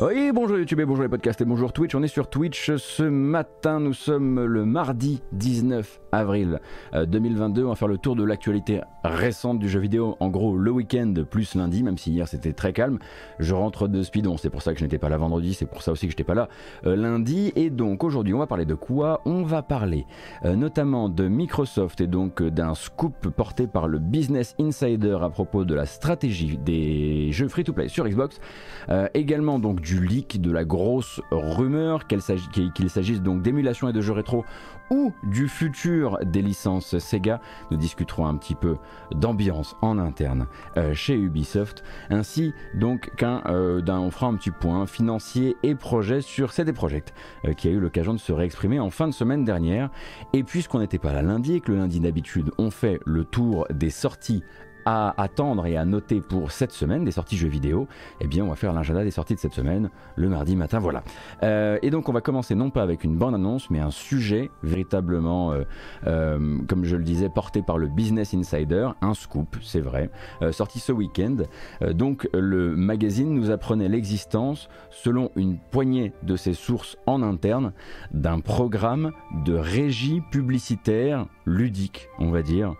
Oui, bonjour YouTube et bonjour les podcasts et bonjour Twitch. On est sur Twitch ce matin. Nous sommes le mardi 19 avril 2022. Euh, On va faire le tour de l'actualité récente du jeu vidéo. En gros, le week-end plus lundi, même si hier c'était très calme. Je rentre de Speedon, c'est pour ça que je n'étais pas là vendredi, c'est pour ça aussi que je n'étais pas là euh, lundi. Et donc aujourd'hui, on va parler de quoi? On va parler euh, notamment de Microsoft et donc d'un scoop porté par le Business Insider à propos de la stratégie des jeux free-to-play sur Xbox. également donc du leak, de la grosse rumeur qu'il s'agisse donc d'émulation et de jeux rétro ou du futur des licences Sega. Nous discuterons un petit peu d'ambiance en interne euh, chez Ubisoft, ainsi donc qu'un euh, on fera un petit point financier et projet sur CD Projekt, euh, qui a eu l'occasion de se réexprimer en fin de semaine dernière. Et puisqu'on n'était pas là lundi et que le lundi d'habitude on fait le tour des sorties à attendre et à noter pour cette semaine des sorties jeux vidéo, eh bien on va faire l'agenda des sorties de cette semaine le mardi matin, voilà. Euh, et donc on va commencer non pas avec une bande annonce, mais un sujet véritablement, euh, euh, comme je le disais, porté par le Business Insider, un scoop, c'est vrai, sorti ce week-end. donc le magazine nous apprenait l'existence, selon une poignée de ses sources en interne, d'un programme de régie publicitaire ludique, on va dire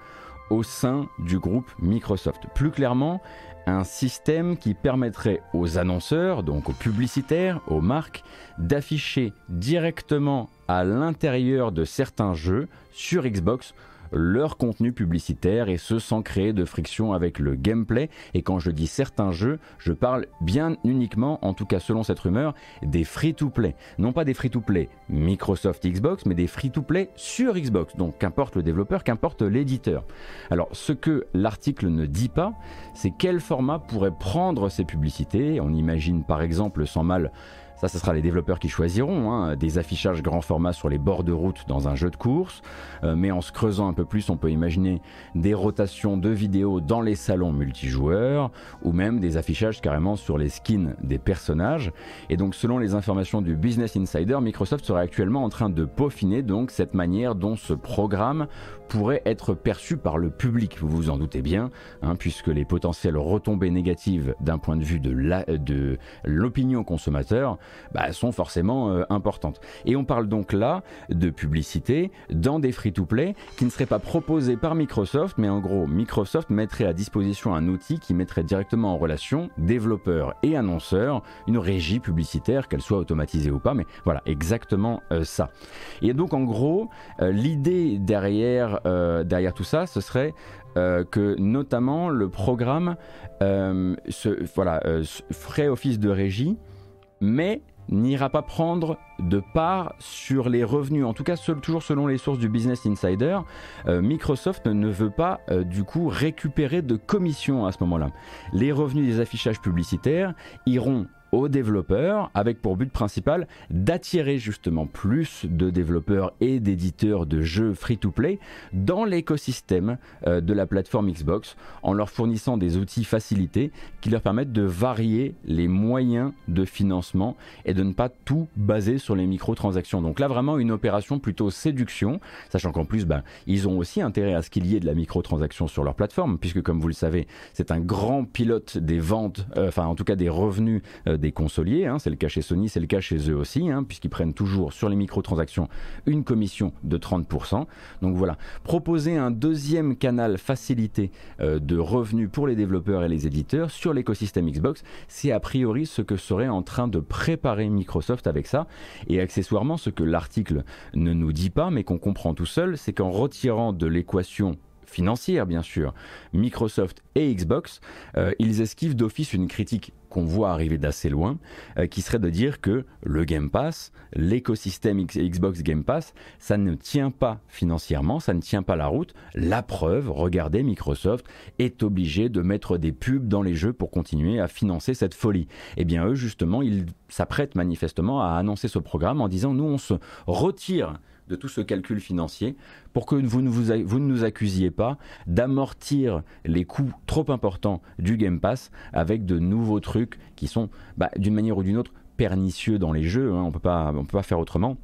au sein du groupe Microsoft. Plus clairement, un système qui permettrait aux annonceurs, donc aux publicitaires, aux marques, d'afficher directement à l'intérieur de certains jeux sur Xbox leur contenu publicitaire et ce sans créer de friction avec le gameplay. Et quand je dis certains jeux, je parle bien uniquement, en tout cas selon cette rumeur, des free-to-play. Non pas des free-to-play Microsoft Xbox, mais des free-to-play sur Xbox. Donc qu'importe le développeur, qu'importe l'éditeur. Alors ce que l'article ne dit pas, c'est quel format pourrait prendre ces publicités. On imagine par exemple sans mal ça, ce sera les développeurs qui choisiront. Hein, des affichages grand format sur les bords de route dans un jeu de course. Euh, mais en se creusant un peu plus, on peut imaginer des rotations de vidéos dans les salons multijoueurs ou même des affichages carrément sur les skins des personnages. Et donc, selon les informations du Business Insider, Microsoft serait actuellement en train de peaufiner donc cette manière dont ce programme pourrait être perçu par le public, vous vous en doutez bien, hein, puisque les potentielles retombées négatives d'un point de vue de l'opinion consommateur bah, sont forcément euh, importantes. Et on parle donc là de publicité dans des free-to-play qui ne seraient pas proposés par Microsoft, mais en gros, Microsoft mettrait à disposition un outil qui mettrait directement en relation développeurs et annonceurs, une régie publicitaire, qu'elle soit automatisée ou pas, mais voilà, exactement euh, ça. Et donc en gros, euh, l'idée derrière euh, derrière, tout ça, ce serait euh, que notamment le programme euh, voilà, ferait office de régie, mais n'ira pas prendre de part sur les revenus, en tout cas toujours selon les sources du Business Insider, Microsoft ne veut pas du coup récupérer de commission à ce moment-là. Les revenus des affichages publicitaires iront aux développeurs avec pour but principal d'attirer justement plus de développeurs et d'éditeurs de jeux free-to-play dans l'écosystème euh, de la plateforme Xbox en leur fournissant des outils facilités qui leur permettent de varier les moyens de financement et de ne pas tout baser sur les microtransactions. Donc là vraiment une opération plutôt séduction, sachant qu'en plus ben, ils ont aussi intérêt à ce qu'il y ait de la microtransaction sur leur plateforme puisque comme vous le savez c'est un grand pilote des ventes, euh, enfin en tout cas des revenus euh, des consoliers. Hein. c'est le cas chez Sony, c'est le cas chez eux aussi, hein, puisqu'ils prennent toujours sur les microtransactions une commission de 30%. Donc voilà, proposer un deuxième canal facilité euh, de revenus pour les développeurs et les éditeurs sur l'écosystème Xbox, c'est a priori ce que serait en train de préparer Microsoft avec ça. Et accessoirement, ce que l'article ne nous dit pas, mais qu'on comprend tout seul, c'est qu'en retirant de l'équation financière bien sûr, Microsoft et Xbox, euh, ils esquivent d'office une critique qu'on voit arriver d'assez loin, euh, qui serait de dire que le Game Pass, l'écosystème Xbox Game Pass, ça ne tient pas financièrement, ça ne tient pas la route. La preuve, regardez, Microsoft est obligé de mettre des pubs dans les jeux pour continuer à financer cette folie. Eh bien eux, justement, ils s'apprêtent manifestement à annoncer ce programme en disant, nous, on se retire de tout ce calcul financier pour que vous ne, nous accusiez pas d'amortir les coûts trop importants du Game Pass avec de nouveaux trucs qui sont bah, d'une manière ou d'une autre pernicieux dans les jeux, hein. on ne peut pas faire autrement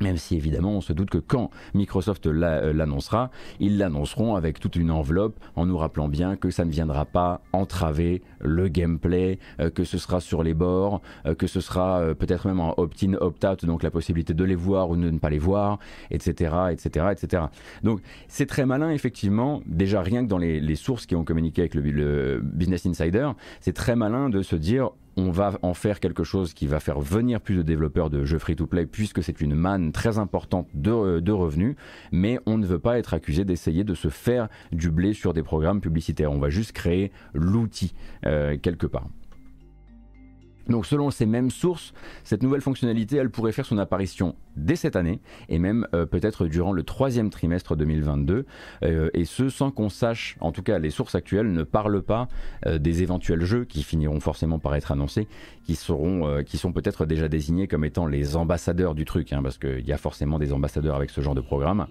Même si évidemment on se doute que quand Microsoft euh, l'annoncera, ils l'annonceront avec toute une enveloppe en nous rappelant bien que ça ne viendra pas entraver le gameplay, euh, que ce sera sur les bords, euh, que ce sera peut-être même en opt-in, opt-out, donc la possibilité de les voir ou de ne pas les voir, etc. etc., etc. Donc c'est très malin effectivement, déjà rien que dans les, sources qui ont communiqué avec le Business Insider, c'est très malin de se dire on va en faire quelque chose qui va faire venir plus de développeurs de jeux free-to-play puisque c'est une manne très importante de, de, revenus, mais on ne veut pas être accusé d'essayer de se faire du blé sur des programmes publicitaires. On va juste créer l'outil euh, quelque part. Donc selon ces mêmes sources, cette nouvelle fonctionnalité, elle pourrait faire son apparition dès cette année et même euh, peut-être durant le troisième trimestre 2022 euh, et ce sans qu'on sache, en tout cas les sources actuelles ne parlent pas euh, des éventuels jeux qui finiront forcément par être annoncés, qui seront, qui sont peut-être déjà désignés comme étant les ambassadeurs du truc, hein, parce qu'il y a forcément des ambassadeurs avec ce genre de programme.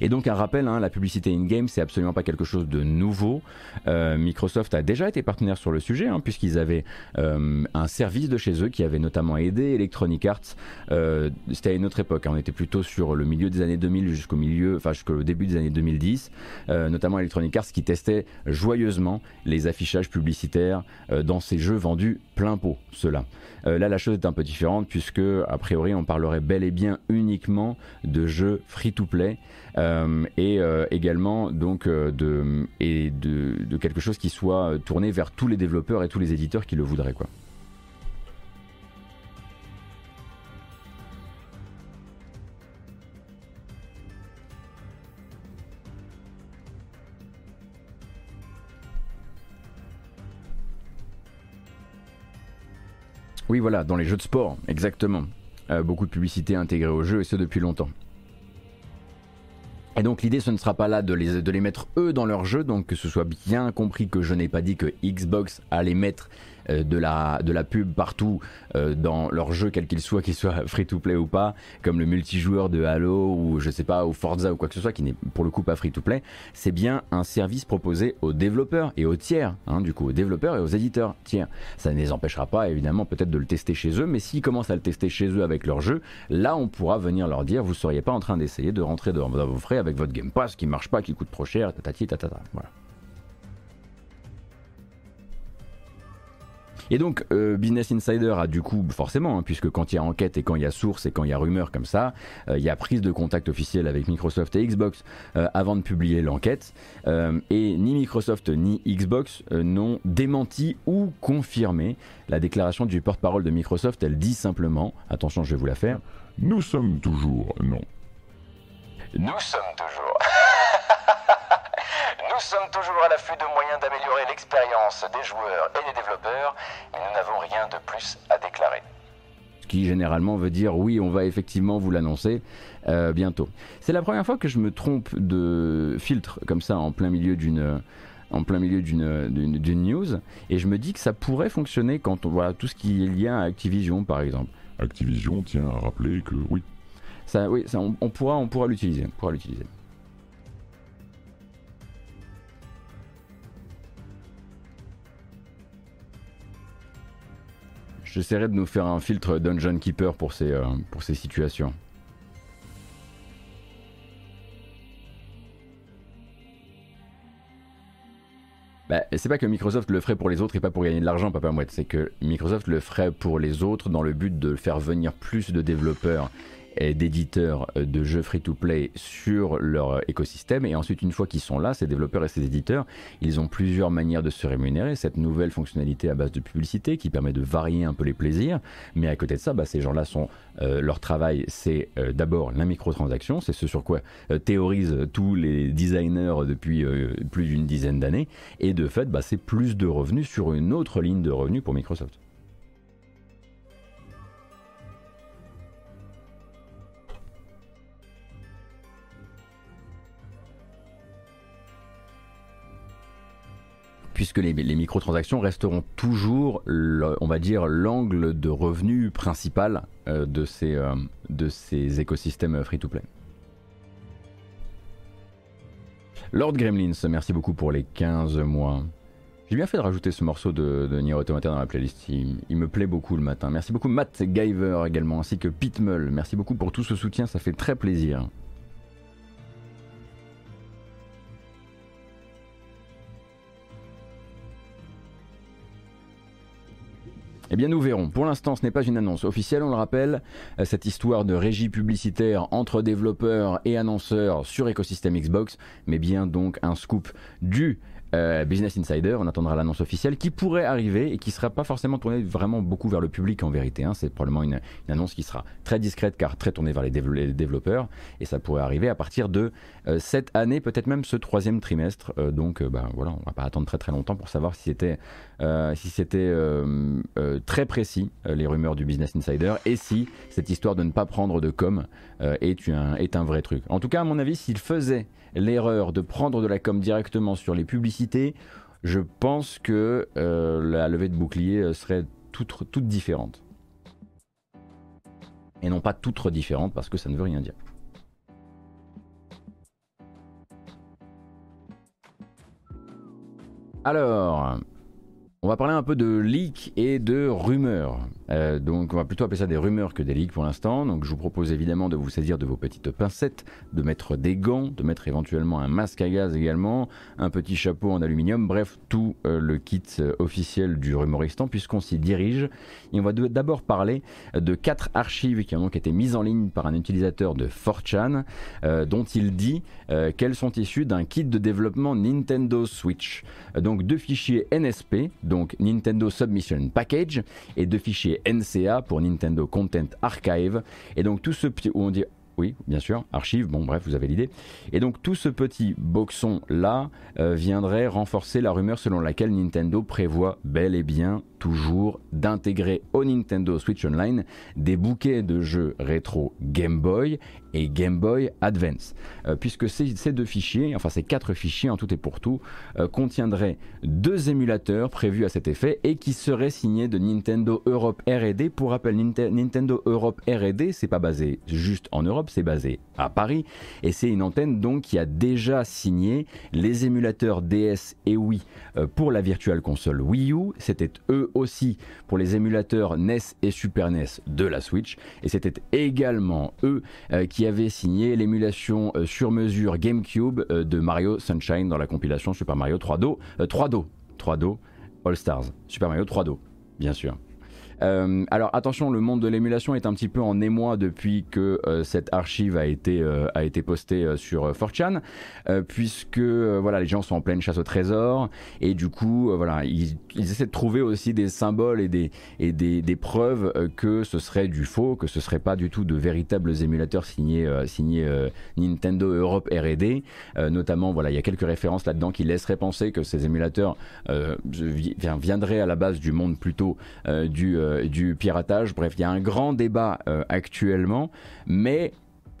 Et donc un rappel, hein, la publicité in-game c'est absolument pas quelque chose de nouveau. Microsoft a déjà été partenaire sur le sujet hein, puisqu'ils avaient un service de chez eux qui avait notamment aidé Electronic Arts. C'était une autre Hein. On était plutôt sur le milieu des années 2000 jusqu'au milieu, enfin jusqu'au début des années 2010, euh, notamment Electronic Arts qui testait joyeusement les affichages publicitaires euh, dans ces jeux vendus plein pot, cela. Euh, là, la chose est un peu différente puisque, a priori, on parlerait bel et bien uniquement de jeux free-to-play et également donc de, et de quelque chose qui soit tourné vers tous les développeurs et tous les éditeurs qui le voudraient, quoi. Oui, voilà, dans les jeux de sport, exactement. Euh, beaucoup de publicité intégrée au jeu et ce depuis longtemps. Et donc l'idée ce ne sera pas là de les, de les mettre eux dans leur jeu, donc que ce soit bien compris que je n'ai pas dit que Xbox allait mettre euh, de, la, de la pub partout euh, dans leur jeu, quel qu'il soit, qu'il soit free to play ou pas, comme le multijoueur de Halo ou je sais pas, ou Forza ou quoi que ce soit, qui n'est pour le coup pas free to play, c'est bien un service proposé aux développeurs et aux tiers, hein, du coup aux développeurs et aux éditeurs tiers. Ça ne les empêchera pas évidemment peut-être de le tester chez eux, mais s'ils commencent à le tester chez eux avec leur jeu, là on pourra venir leur dire vous seriez pas en train d'essayer de rentrer dans, vos frais avec votre Game Pass qui marche pas, qui coûte trop cher, tatati tatata. Voilà. Et donc, euh, Business Insider a du coup, forcément, hein, puisque quand il y a enquête et quand il y a source et quand il y a rumeur comme ça, euh, il y a prise de contact officielle avec Microsoft et Xbox euh, avant de publier l'enquête. et ni Microsoft ni Xbox n'ont démenti ou confirmé la déclaration du porte-parole de Microsoft. Elle dit simplement, attention, je vais vous la faire. Nous sommes toujours non. Nous sommes toujours. Nous sommes toujours à l'affût de moyens d'améliorer l'expérience des joueurs et des développeurs, mais nous n'avons rien de plus à déclarer. Ce qui généralement veut dire oui, on va effectivement vous l'annoncer euh, bientôt. C'est la première fois que je me trompe de filtre comme ça en plein milieu d'une en plein milieu d'une news et je me dis que ça pourrait fonctionner quand on voit tout ce qui est lié à Activision par exemple. Activision tient à rappeler que oui. Ça, oui, ça, on, pourra, on pourra l'utiliser, on pourra l'utiliser. J'essaierai de nous faire un filtre Dungeon Keeper pour ces, euh, pour ces situations. Bah, c'est pas que Microsoft le ferait pour les autres et pas pour gagner de l'argent, papa mouette. C'est que Microsoft le ferait pour les autres dans le but de faire venir plus de développeurs d'éditeurs euh, de jeux free-to-play sur leur écosystème. Et ensuite, une fois qu'ils sont là, ces développeurs et ces éditeurs, ils ont plusieurs manières de se rémunérer. Cette nouvelle fonctionnalité à base de publicité qui permet de varier un peu les plaisirs. Mais à côté de ça, bah, ces gens-là sont euh, leur travail, c'est euh, d'abord la microtransaction, c'est ce sur quoi théorisent tous les designers depuis plus d'une dizaine d'années. Et de fait, bah, c'est plus de revenus sur une autre ligne de revenus pour Microsoft. Puisque les, microtransactions resteront toujours, on va dire, l'angle de revenu principal euh, de, ces, euh, de ces écosystèmes free-to-play. Lord Gremlins, merci beaucoup pour les 15 mois. J'ai bien fait de rajouter ce morceau de, Nier Automata dans la playlist. Il, il, me plaît beaucoup le matin. Merci beaucoup Matt Giver également, ainsi que Pitmull. Merci beaucoup pour tout ce soutien, ça fait très plaisir. Eh bien nous verrons. Pour l'instant ce n'est pas une annonce officielle, on le rappelle, euh, cette histoire de régie publicitaire entre développeurs et annonceurs sur écosystème Xbox, mais bien donc un scoop du euh, Business Insider, on attendra l'annonce officielle qui pourrait arriver et qui sera pas forcément tournée vraiment beaucoup vers le public en vérité. Hein. C'est probablement une, annonce qui sera très discrète car très tournée vers les, développeurs et ça pourrait arriver à partir de euh, cette année, peut-être même ce troisième trimestre. Donc bah, voilà, on va pas attendre très très longtemps pour savoir si c'était si c'était très précis les rumeurs du Business Insider et si cette histoire de ne pas prendre de com est, un, est un vrai truc. En tout cas, à mon avis, s'il faisait l'erreur de prendre de la com directement sur les publicités, je pense que euh, la levée de bouclier serait toute, toute différente. Et non pas toute différente parce que ça ne veut rien dire. Alors, on va parler un peu de leaks et de rumeurs. Euh, donc on va plutôt appeler ça des rumeurs que des leaks pour l'instant. Donc je vous propose évidemment de vous saisir de vos petites pincettes, de mettre des gants, de mettre éventuellement un masque à gaz également, un petit chapeau en aluminium, bref tout euh, le kit euh, officiel du rumoristan puisqu'on s'y dirige. Et on va d'abord parler de quatre archives qui ont donc été mises en ligne par un utilisateur de 4chan dont il dit qu'elles sont issues d'un kit de développement Nintendo Switch. donc deux fichiers NSP, donc Nintendo Submission Package, et deux fichiers NCA pour Nintendo Content Archive. Et donc tout ce où on dit oui, bien sûr, archive, bon bref, vous avez l'idée. Et donc tout ce petit boxon là euh, viendrait renforcer la rumeur selon laquelle Nintendo prévoit bel et bien toujours d'intégrer au Nintendo Switch Online des bouquets de jeux rétro Game Boy et Game Boy Advance, euh, puisque ces, ces, deux fichiers, enfin ces quatre fichiers en tout et pour tout, euh, contiendraient deux émulateurs prévus à cet effet et qui seraient signés de Nintendo Europe R&D. Pour rappel, Nintendo Europe R&D, c'est pas basé juste en Europe, c'est basé à Paris et c'est une antenne donc qui a déjà signé les émulateurs DS et Wii euh, pour la Virtual Console Wii U. C'était eux aussi pour les émulateurs NES et Super NES de la Switch et c'était également eux euh, qui avaient signé l'émulation euh, sur mesure GameCube de Mario Sunshine dans la compilation Super Mario 3Do 3Do 3Do All Stars Super Mario 3Do bien sûr euh, alors attention, le monde de l'émulation est un petit peu en émoi depuis que euh, cette archive a été, euh, postée sur 4chan, puisque voilà, les gens sont en pleine chasse au trésor, et du coup, voilà, ils, ils, essaient de trouver aussi des symboles et des preuves que ce serait du faux, que ce serait pas du tout de véritables émulateurs signés, signés Nintendo Europe R&D. notamment, voilà, il y a quelques références là-dedans qui laisseraient penser que ces émulateurs viendraient à la base du monde plutôt du euh, du piratage. Bref, il y a un grand débat euh, actuellement, mais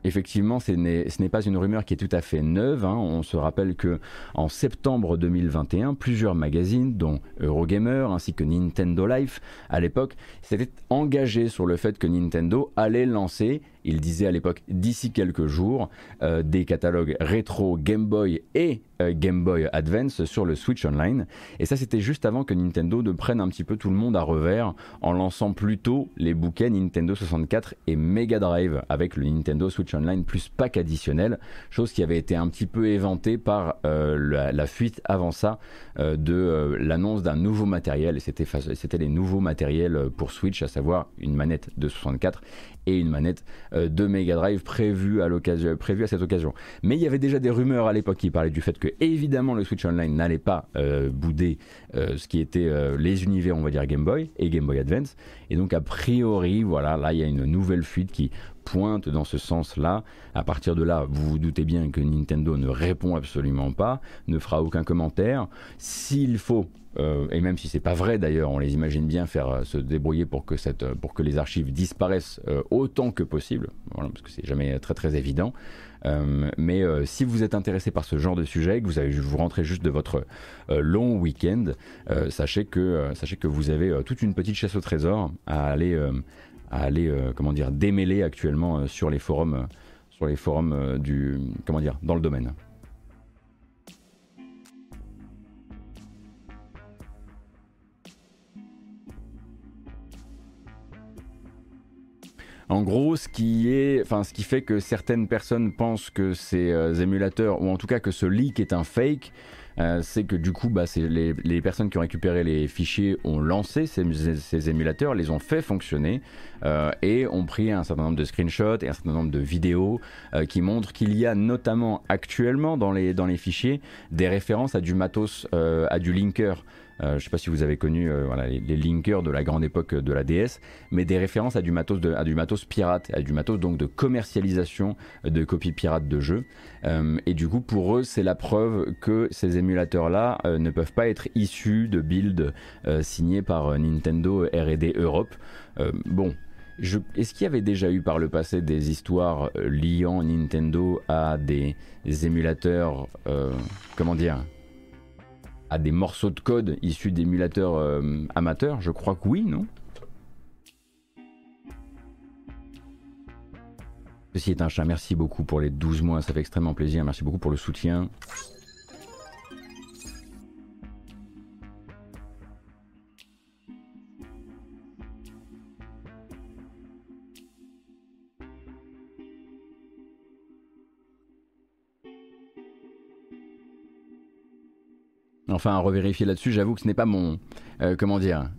effectivement, ce n'est pas une rumeur qui est tout à fait neuve. Hein. On se rappelle que en septembre 2021, plusieurs magazines, dont Eurogamer ainsi que Nintendo Life, à l'époque, s'étaient engagés sur le fait que Nintendo allait lancer il disait à l'époque d'ici quelques jours euh, des catalogues rétro Game Boy et euh, Game Boy Advance sur le Switch Online. Et ça, c'était juste avant que Nintendo ne prenne un petit peu tout le monde à revers en lançant plutôt les bouquets Nintendo 64 et Mega Drive avec le Nintendo Switch Online plus pack additionnel, chose qui avait été un petit peu éventée par euh, la, la, fuite avant ça de l'annonce d'un nouveau matériel. Et c'était les nouveaux matériels pour Switch, à savoir une manette de 64 et une manette de Mega Drive prévue à cette occasion. Mais il y avait déjà des rumeurs à l'époque qui parlaient du fait que évidemment le Switch Online n'allait pas euh, bouder euh, ce qui était les univers on va dire Game Boy et Game Boy Advance. Et donc a priori voilà là il y a une nouvelle fuite qui pointe dans ce sens-là. À partir de là, vous vous doutez bien que Nintendo ne répond absolument pas, ne fera aucun commentaire. S'il faut euh, et même si c'est pas vrai d'ailleurs, on les imagine bien faire euh, se débrouiller pour que, cette, euh, pour que les archives disparaissent autant que possible, parce que c'est jamais très très évident. mais si vous êtes intéressé par ce genre de sujet, que vous, avez, vous rentrez juste de votre long week-end, sachez, que, sachez que vous avez toute une petite chasse au trésor à aller, à aller comment dire, démêler actuellement sur les forums, sur les forums du, comment dire, dans le domaine. En gros, ce qui, fait que certaines personnes pensent que ces euh, émulateurs, ou en tout cas que ce leak est un fake, euh, c'est que du coup, bah, les, personnes qui ont récupéré les fichiers ont lancé ces, émulateurs, les ont fait fonctionner euh, et ont pris un certain nombre de screenshots et un certain nombre de vidéos qui montrent qu'il y a notamment actuellement dans les, dans les fichiers des références à du matos, à du linker. Euh, je ne sais pas si vous avez connu euh, les, linkers de la grande époque de la DS, mais des références à du matos, à du matos pirate, à du matos donc de commercialisation de copies pirates de jeux. Euh, et du coup, pour eux, c'est la preuve que ces émulateurs-là ne peuvent pas être issus de builds signés par Nintendo R&D Europe. bon, est-ce qu'il y avait déjà eu par le passé des histoires liant Nintendo à des, émulateurs, comment dire, à des morceaux de code issus d'émulateurs euh, amateurs. Je crois que oui, non? Ceci est un chat, merci beaucoup pour les 12 mois, ça fait extrêmement plaisir, merci beaucoup pour le soutien. Enfin, à revérifier là-dessus, j'avoue que ce n'est pas mon. Euh, comment dire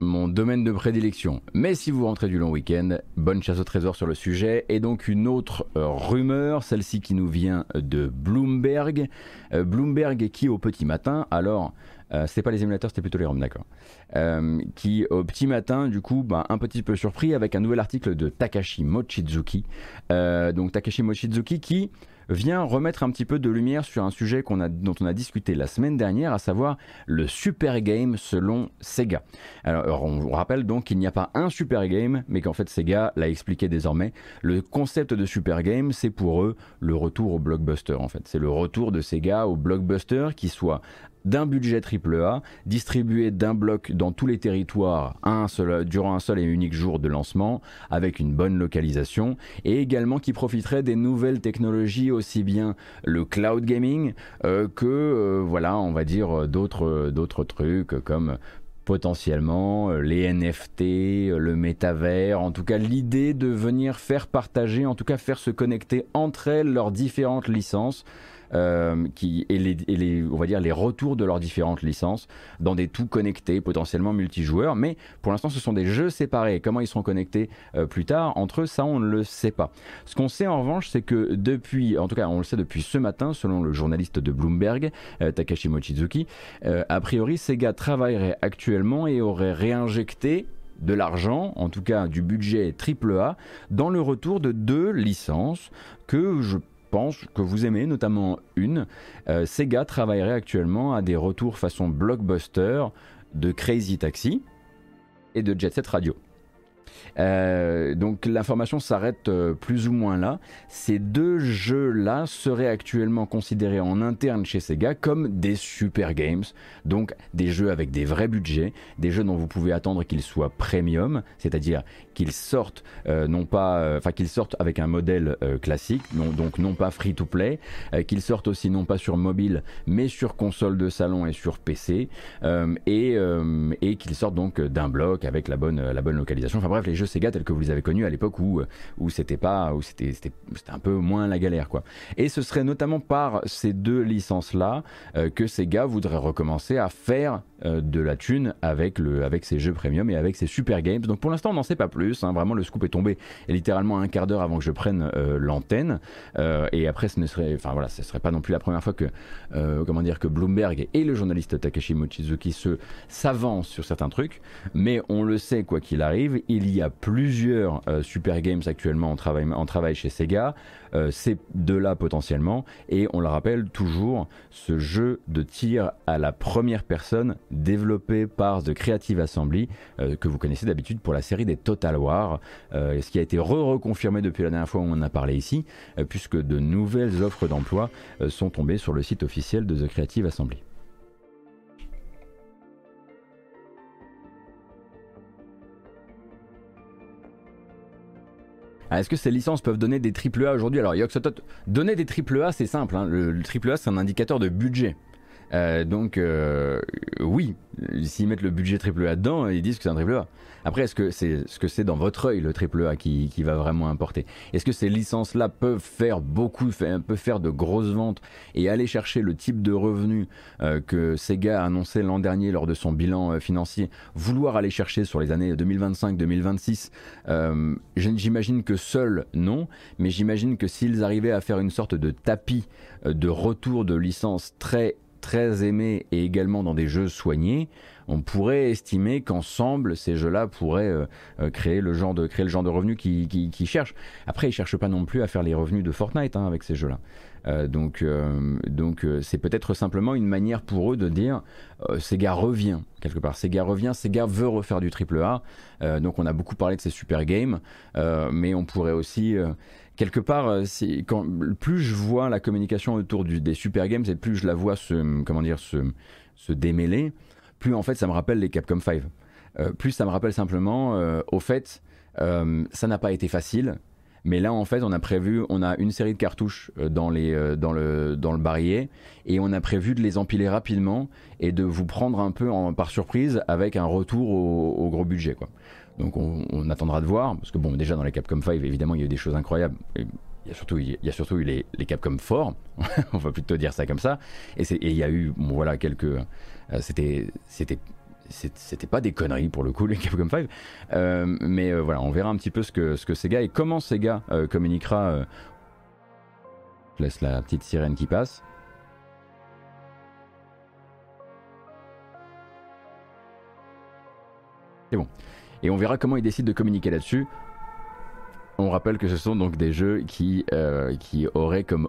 mon domaine de prédilection. Mais si vous rentrez du long week-end, bonne chasse au trésor sur le sujet. Et donc une autre euh, rumeur, celle-ci qui nous vient de Bloomberg. Euh, Bloomberg qui au petit matin, alors c'était pas les émulateurs, c'était plutôt les ROM, d'accord. qui au petit matin, du coup, bah, un petit peu surpris avec un nouvel article de Takashi Mochizuki. donc Takashi Mochizuki qui vient remettre un petit peu de lumière sur un sujet dont on a discuté la semaine dernière, à savoir le super game selon Sega. Alors on rappelle donc qu'il n'y a pas un super game, mais qu'en fait Sega l'a expliqué désormais. Le concept de super game, c'est pour eux le retour au blockbuster en fait. C'est le retour de Sega au blockbuster qui soit d'un budget AAA, distribué d'un bloc dans tous les territoires durant un seul et unique jour de lancement, avec une bonne localisation, et également qui profiterait des nouvelles technologies, aussi bien le cloud gaming euh, que, euh, voilà, on va dire d'autres, d'autres trucs comme potentiellement euh, les NFT, le métavers, en tout cas l'idée de venir faire partager, en tout cas faire se connecter entre elles leurs différentes licences. euh, qui, et, les, on va dire les retours de leurs différentes licences dans des tout connectés, potentiellement multijoueurs. Mais pour l'instant, ce sont des jeux séparés. Comment ils seront connectés euh, plus tard entre eux, ça, on ne le sait pas. Ce qu'on sait en revanche, c'est que depuis, en tout cas, on le sait depuis ce matin, selon le journaliste de Bloomberg, euh, Takashi Mochizuki, a priori, Sega travaillerait actuellement et aurait réinjecté de l'argent, en tout cas du budget AAA, dans le retour de deux licences que je pense que vous aimez, notamment une. Euh, Sega travaillerait actuellement à des retours façon blockbuster de Crazy Taxi et de Jet Set Radio. Euh, donc l'information s'arrête euh, plus ou moins là. Ces deux jeux-là seraient actuellement considérés en interne chez Sega comme des super games, donc des jeux avec des vrais budgets, des jeux dont vous pouvez attendre qu'ils soient premium, c'est-à-dire qu'ils sortent euh, non pas, enfin qu'ils sortent avec un modèle classique, donc non pas free to play, qu'ils sortent aussi non pas sur mobile, mais sur console de salon et sur PC, et, et qu'ils sortent donc d'un bloc avec la bonne, la bonne localisation. Enfin bref, les jeux Sega tels que vous les avez connus à l'époque où, euh, où c'était pas, où c'était, c'était, un peu moins la galère, quoi. Et ce serait notamment par ces deux licences-là euh, que Sega voudrait recommencer à faire euh, de la thune avec, le, avec ses jeux premium et avec ses super games. Donc pour l'instant, on n'en sait pas plus. Hein. Vraiment, le scoop est tombé littéralement un quart d'heure avant que je prenne l'antenne. et après, ce ne serait, enfin voilà, serait pas non plus la première fois que, comment dire, que Bloomberg et le journaliste Takashi Mochizuki se s'avancent sur certains trucs. Mais on le sait, quoi qu'il arrive, il y a plusieurs euh, super games actuellement en travail chez Sega. Euh, ces deux-là potentiellement. Et on le rappelle toujours, ce jeu de tir à la première personne développé par The Creative Assembly, euh, que vous connaissez d'habitude pour la série des Total War, ce qui a été re-reconfirmé depuis la dernière fois où on en a parlé ici, puisque de nouvelles offres d'emploi sont tombées sur le site officiel de The Creative Assembly. Est-ce que ces licences peuvent donner des AAA aujourd'hui? Alors, Yoxotot, donner des AAA, c'est simple. Hein. Le, AAA, c'est un indicateur de budget. Donc oui, s'ils mettent le budget AAA dedans, ils disent que c'est un AAA. Après, est-ce que c'est ce que c'est dans votre œil le AAA qui, qui va vraiment importer? Est-ce que ces licences-là peuvent faire beaucoup, peuvent faire de grosses ventes et aller chercher le type de revenus que Sega a annoncé l'an dernier lors de son bilan financier, vouloir aller chercher sur les années 2025-2026 J'imagine que seul non, mais j'imagine que s'ils arrivaient à faire une sorte de tapis de retour de licence très très aimé et également dans des jeux soignés, on pourrait estimer qu'ensemble ces jeux-là pourraient euh, euh, créer le genre de créer le genre de revenus qu'ils qui, cherchent. Après, ils cherchent pas non plus à faire les revenus de Fortnite hein, avec ces jeux-là. Euh, donc, donc c'est peut-être simplement une manière pour eux de dire Sega revient quelque part. Sega revient, Sega veut refaire du triple A. donc on a beaucoup parlé de ces super games, mais on pourrait aussi quelque part, quand, plus je vois la communication autour des super games, et plus je la vois se, comment dire, se, démêler plus en fait ça me rappelle les Capcom 5. Euh, plus ça me rappelle simplement, euh, au fait, euh, ça n'a pas été facile. Mais là, en fait, on a prévu, on a une série de cartouches dans, le, dans le barillet et on a prévu de les empiler rapidement et de vous prendre un peu par surprise avec un retour au, gros budget. Donc on, attendra de voir, parce que bon, déjà dans les Capcom 5, évidemment, il y a eu des choses incroyables. il y a surtout, il y a surtout eu les, Capcom forts, on va plutôt dire ça comme ça. Et, il y a eu voilà, quelques, euh, c'était c'était c'était pas des conneries pour le coup les Capcom 5 euh, mais euh, voilà on verra un petit peu ce que, ce que Sega et comment Sega communiquera je laisse la petite sirène qui passe c'est bon et on verra comment ils décident de communiquer là-dessus on rappelle que ce sont donc des jeux qui, qui auraient comme,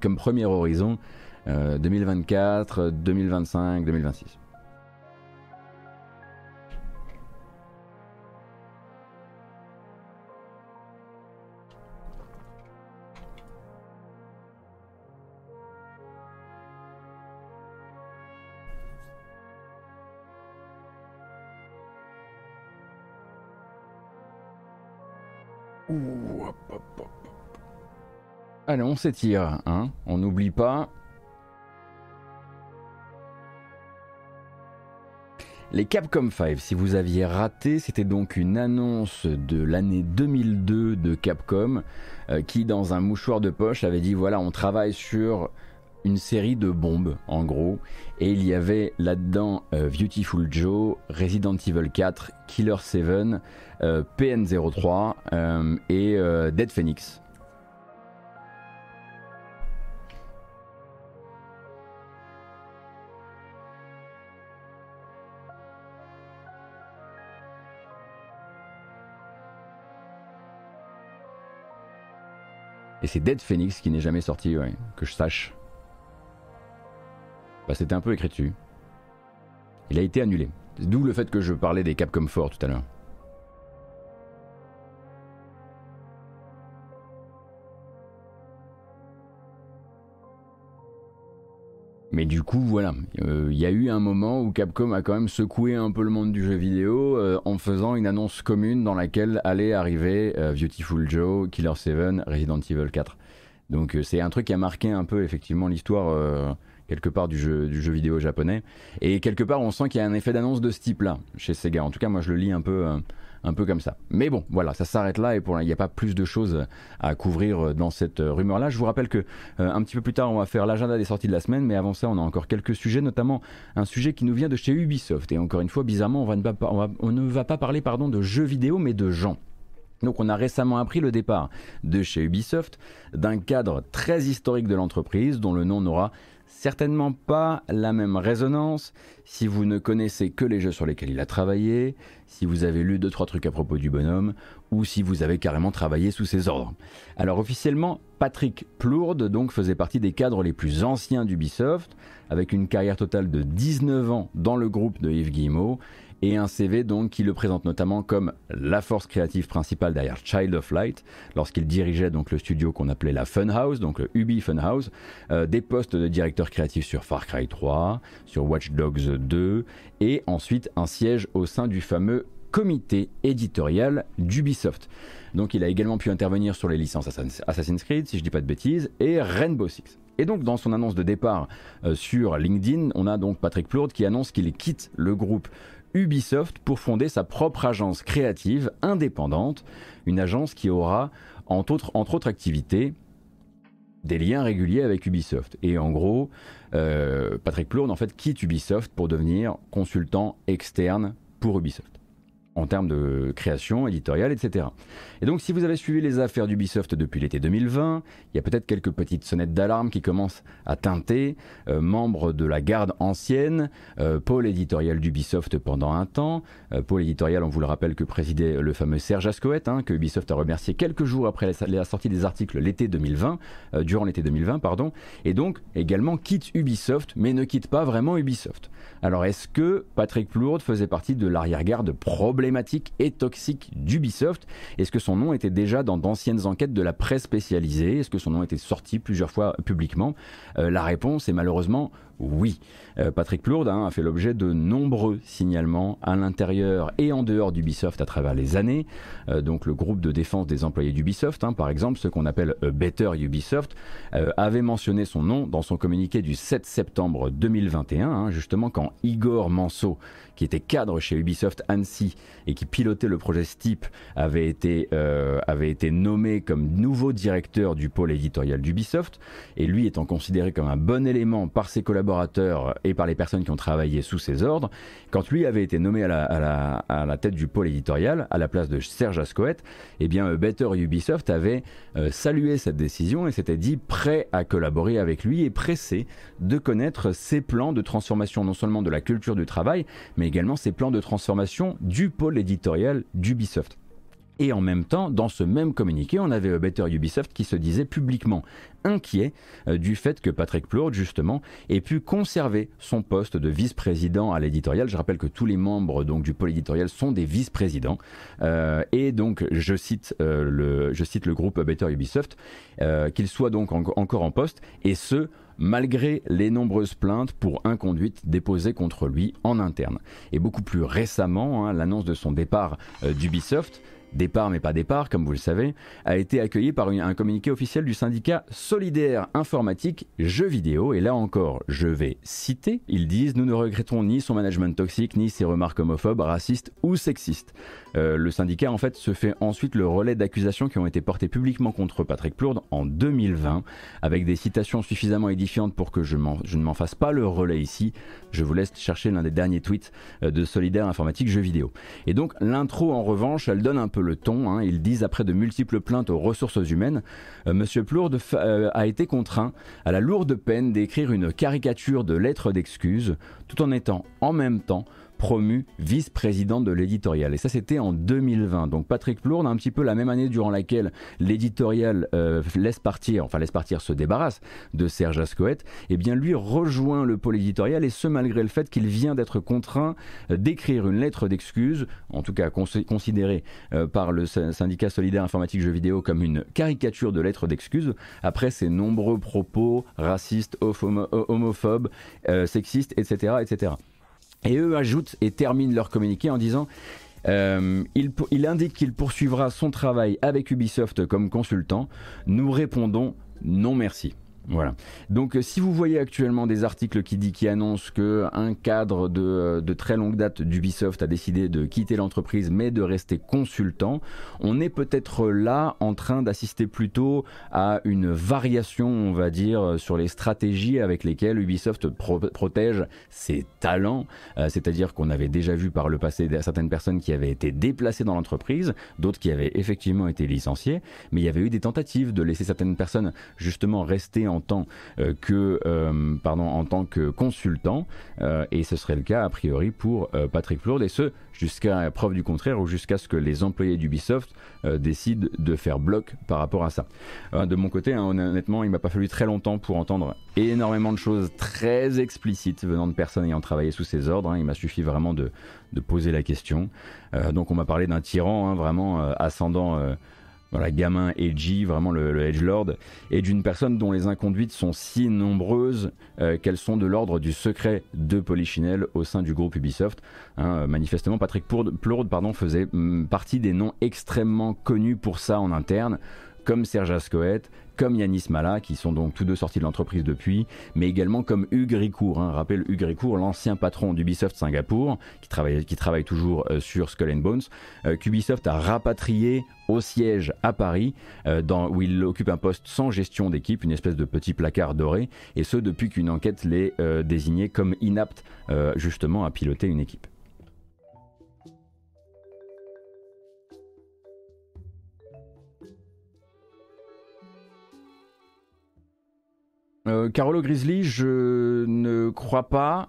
comme premier horizon 2024, 2025, 2026. Allez, on s'étire, hein. On n'oublie pas. Les Capcom 5, si vous aviez raté, c'était donc une annonce de l'année 2002 de Capcom euh, qui, dans un mouchoir de poche, avait dit voilà, on travaille sur une série de bombes en gros et il y avait là-dedans euh, Beautiful Joe, Resident Evil 4, Killer 7, euh, PN03 et Dead Phoenix. Et c'est Dead Phoenix qui n'est jamais sorti, que je sache. Bah, c'était un peu écrit dessus. Il a été annulé. D'où le fait que je parlais des Capcom 4 tout à l'heure. Mais du coup, voilà, euh, il y a eu un moment où Capcom a quand même secoué un peu le monde du jeu vidéo euh, en faisant une annonce commune dans laquelle allait arriver euh, Beautiful Joe, Killer 7, Resident Evil 4. Donc c'est un truc qui a marqué un peu effectivement l'histoire quelque part du jeu, du jeu vidéo japonais. Et quelque part on sent qu'il y a un effet d'annonce de ce type-là chez Sega. En tout cas moi je le lis un peu un peu comme ça. Mais bon, voilà, ça s'arrête là et pour il n'y a pas plus de choses à couvrir euh, dans cette euh, rumeur-là. Je vous rappelle que euh, un petit peu plus tard, on va faire l'agenda des sorties de la semaine, mais avant ça, on a encore quelques sujets, notamment un sujet qui nous vient de chez Ubisoft. Et encore une fois, bizarrement, on, va ne, pas, on, ne va pas parler pardon, de jeux vidéo, mais de gens. Donc on a récemment appris le départ de chez Ubisoft d'un cadre très historique de l'entreprise dont le nom n'aura certainement pas la même résonance si vous ne connaissez que les jeux sur lesquels il a travaillé, si vous avez lu deux trois trucs à propos du bonhomme ou si vous avez carrément travaillé sous ses ordres. Alors officiellement, Patrick Plourde donc faisait partie des cadres les plus anciens d'Ubisoft avec une carrière totale de 19 ans dans le groupe de Yves Guillemot et un CV donc qui le présente notamment comme la force créative principale derrière Child of Light, lorsqu'il dirigeait donc le studio qu'on appelait la Funhouse, donc le Ubi Funhouse, euh, des postes de directeur créatif sur Far Cry 3, sur Watch Dogs 2, et ensuite un siège au sein du fameux comité éditorial d'Ubisoft. Donc il a également pu intervenir sur les licences Assassin's Creed, si je dis pas de bêtises, et Rainbow Six. Et donc dans son annonce de départ euh, sur LinkedIn, on a donc Patrick Plourde qui annonce qu'il quitte le groupe Ubisoft pour fonder sa propre agence créative indépendante, une agence qui aura entre autres, activités des liens réguliers avec Ubisoft. Et en gros, euh, Patrick Plourde en fait quitte Ubisoft pour devenir consultant externe pour Ubisoft en termes de création éditoriale, etc. Et donc, si vous avez suivi les affaires d'Ubisoft depuis l'été 2020, il y a peut-être quelques petites sonnettes d'alarme qui commencent à teinter. Euh, membre de la garde ancienne, euh, pôle éditorial d'Ubisoft pendant un temps. Euh, pôle éditorial, on vous le rappelle, que présidait le fameux Serge Ascoët, hein, que Ubisoft a remercié quelques jours après la, sortie des articles l'été 2020, durant l'été 2020, pardon. Et donc, également quitte Ubisoft, mais ne quitte pas vraiment Ubisoft. Alors, est-ce que Patrick Plourde faisait partie de l'arrière-garde et toxique d'Ubisoft. Est-ce que son son nom était déjà dans d'anciennes enquêtes de la presse spécialisée? Est-ce que son nom était sorti plusieurs fois publiquement? Euh, La réponse est malheureusement oui. Euh, Patrick Plourde hein, a fait l'objet de nombreux signalements à l'intérieur et en dehors d'Ubisoft à travers les années. Euh, donc le groupe de défense des employés d'Ubisoft, hein, par exemple, ce qu'on appelle Better Ubisoft, avait mentionné son nom dans son communiqué du 7 septembre 2021, hein, justement quand Igor Manso, qui était cadre chez Ubisoft Annecy et qui pilotait le projet Steep, avait été, euh, avait été nommé comme nouveau directeur du pôle éditorial d'Ubisoft, et lui étant considéré comme un bon élément par ses collaborateurs et par les personnes qui ont travaillé sous ses ordres, quand lui avait été nommé à la, tête du pôle éditorial, à la place de Serge Ascoët, eh bien Better Ubisoft avait euh, salué cette décision et s'était dit prêt à collaborer avec lui et pressé de connaître ses plans de transformation non seulement de la culture du travail, mais également ses plans de transformation du pôle éditorial d'Ubisoft. Et en même temps, dans ce même communiqué, on avait Better Ubisoft qui se disait publiquement inquiet euh, du fait que Patrick Plourde, justement, ait pu conserver son poste de vice-président à l'éditorial. Je rappelle que tous les membres donc, du pôle éditorial sont des vice-présidents. Euh, et donc, je cite, euh, le, je cite le groupe Better Ubisoft, qu'il soit donc encore en poste, et ce, malgré les nombreuses plaintes pour inconduite déposées contre lui en interne. Et beaucoup plus récemment, hein, l'annonce de son départ d'Ubisoft, départ mais pas départ, comme vous le savez, a été accueilli par un communiqué officiel du syndicat Solidaire Informatique Jeux Vidéo. Et là encore, je vais citer, ils disent Nous ne regrettons ni son management toxique, ni ses remarques homophobes, racistes ou sexistes. Euh, le syndicat en fait se fait ensuite le relais d'accusations qui ont été portées publiquement contre Patrick Plourde en 2020, avec des citations suffisamment édifiantes pour que je, je ne m'en fasse pas le relais ici. Je vous laisse chercher l'un des derniers tweets euh, de Solidaire Informatique Jeux Vidéo. Et donc l'intro en revanche, elle donne un peu le ton. Hein. Ils disent après de multiples plaintes aux ressources humaines, euh, Monsieur Plourde a été contraint à la lourde peine d'écrire une caricature de lettres d'excuses, tout en étant en même temps promu vice-président de l'éditorial. Et ça, c'était en 2020. Donc Patrick Plourde, un petit peu la même année durant laquelle l'éditorial euh, laisse partir, enfin laisse partir, se débarrasse de Serge Ascoët, eh bien lui rejoint le pôle éditorial, et ce malgré le fait qu'il vient d'être contraint euh, d'écrire une lettre d'excuse, en tout cas considérée euh, par le syndicat solidaire informatique jeux vidéo comme une caricature de lettre d'excuse, après ses nombreux propos racistes, homophobes, sexistes, etc. etc. Et eux ajoutent et terminent leur communiqué en disant euh, il, il, indique qu'il poursuivra son travail avec Ubisoft comme consultant. Nous répondons non merci. Voilà. Donc euh, si vous voyez actuellement des articles qui, dit, qui annoncent qu'un cadre de, euh, de, très longue date d'Ubisoft a décidé de quitter l'entreprise mais de rester consultant, on est peut-être là en train d'assister plutôt à une variation, on va dire, sur les stratégies avec lesquelles Ubisoft protège ses talents. Euh, c'est-à-dire qu'on avait déjà vu par le passé certaines personnes qui avaient été déplacées dans l'entreprise, d'autres qui avaient effectivement été licenciées, mais il y avait eu des tentatives de laisser certaines personnes justement rester en tant euh, que euh, pardon en tant que consultant euh, et ce serait le cas a priori pour Patrick Plourde et ce jusqu'à preuve du contraire ou jusqu'à ce que les employés d'Ubisoft décident de faire bloc par rapport à ça. de mon côté, hein, honnêtement, il m'a pas fallu très longtemps pour entendre énormément de choses très explicites venant de personnes ayant travaillé sous ses ordres. Hein. il m'a suffi vraiment de, poser la question. donc on m'a parlé d'un tyran, hein, vraiment ascendant voilà, gamin edgy, vraiment le, le edgelord, et d'une personne dont les inconduites sont si nombreuses euh, qu'elles sont de l'ordre du secret de Polichinelle au sein du groupe Ubisoft. Hein, manifestement, Patrick Plord pardon, faisait mm, partie des noms extrêmement connus pour ça en interne, comme Serge Ascoët, comme Yanis Mala, qui sont donc tous deux sortis de l'entreprise depuis, mais également comme Hugues Ricourt. Hein. Rappelle Hugues Ricourt, l'ancien patron d'Ubisoft Singapour, qui travaille, qui travaille toujours euh, sur Skull and Bones, euh, qu'Ubisoft a rapatrié au siège à Paris, euh, dans, où il occupe un poste sans gestion d'équipe, une espèce de petit placard doré, et ce depuis qu'une enquête l'ait désigné comme inapte justement à piloter une équipe. Euh, Carolo Grizzly, je ne crois pas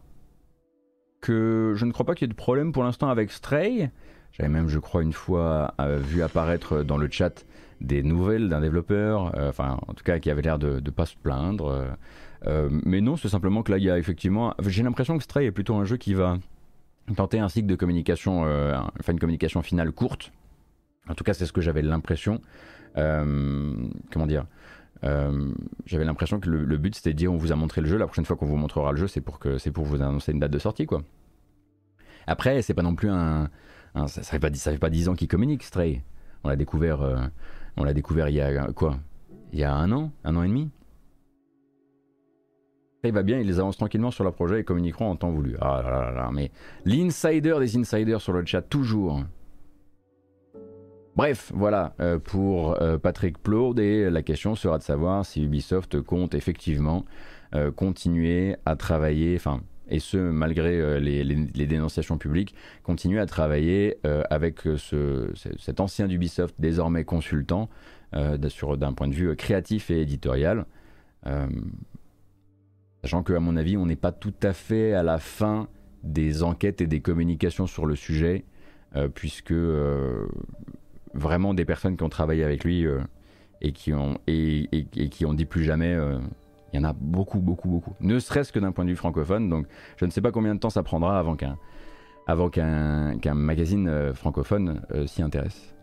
que je ne crois pas qu'il y ait de problème pour l'instant avec Stray. J'avais même, je crois, une fois euh, vu apparaître dans le chat des nouvelles d'un développeur, euh, enfin, en tout cas, qui avait l'air de ne pas se plaindre. mais non, c'est simplement que là, il y a effectivement. J'ai l'impression que Stray est plutôt un jeu qui va tenter un cycle de communication, enfin, une communication finale courte. En tout cas, c'est ce que j'avais l'impression. comment dire? euh, j'avais l'impression que le, but c'était de dire on vous a montré le jeu, la prochaine fois qu'on vous montrera le jeu, c'est pour pour vous annoncer une date de sortie quoi. Après, c'est pas non plus un, ça, fait pas ça fait pas 10 ans qu'il communique Stray. On l'a découvert euh, découvert il y a quoi? Il y a un an, un an et demi? Il va bien, ils avancent tranquillement sur le projet et communiqueront en temps voulu. Ah là là là, mais l'insider des insiders sur le chat toujours. Bref, voilà euh, pour euh, Patrick Plourde et la question sera de savoir si Ubisoft compte effectivement euh, continuer à travailler, enfin, et ce malgré les, dénonciations publiques, continuer à travailler avec cet ancien d'Ubisoft désormais consultant d'un point de vue créatif et éditorial. sachant qu'à mon avis, on n'est pas tout à fait à la fin des enquêtes et des communications sur le sujet, puisque vraiment des personnes qui ont travaillé avec lui euh, et, qui ont, et, qui ont dit plus jamais. Euh, il y en a beaucoup, beaucoup, beaucoup. Ne serait-ce que d'un point de vue francophone. Donc, je ne sais pas combien de temps ça prendra avant qu'un avant qu'un magazine euh, francophone s'y intéresse.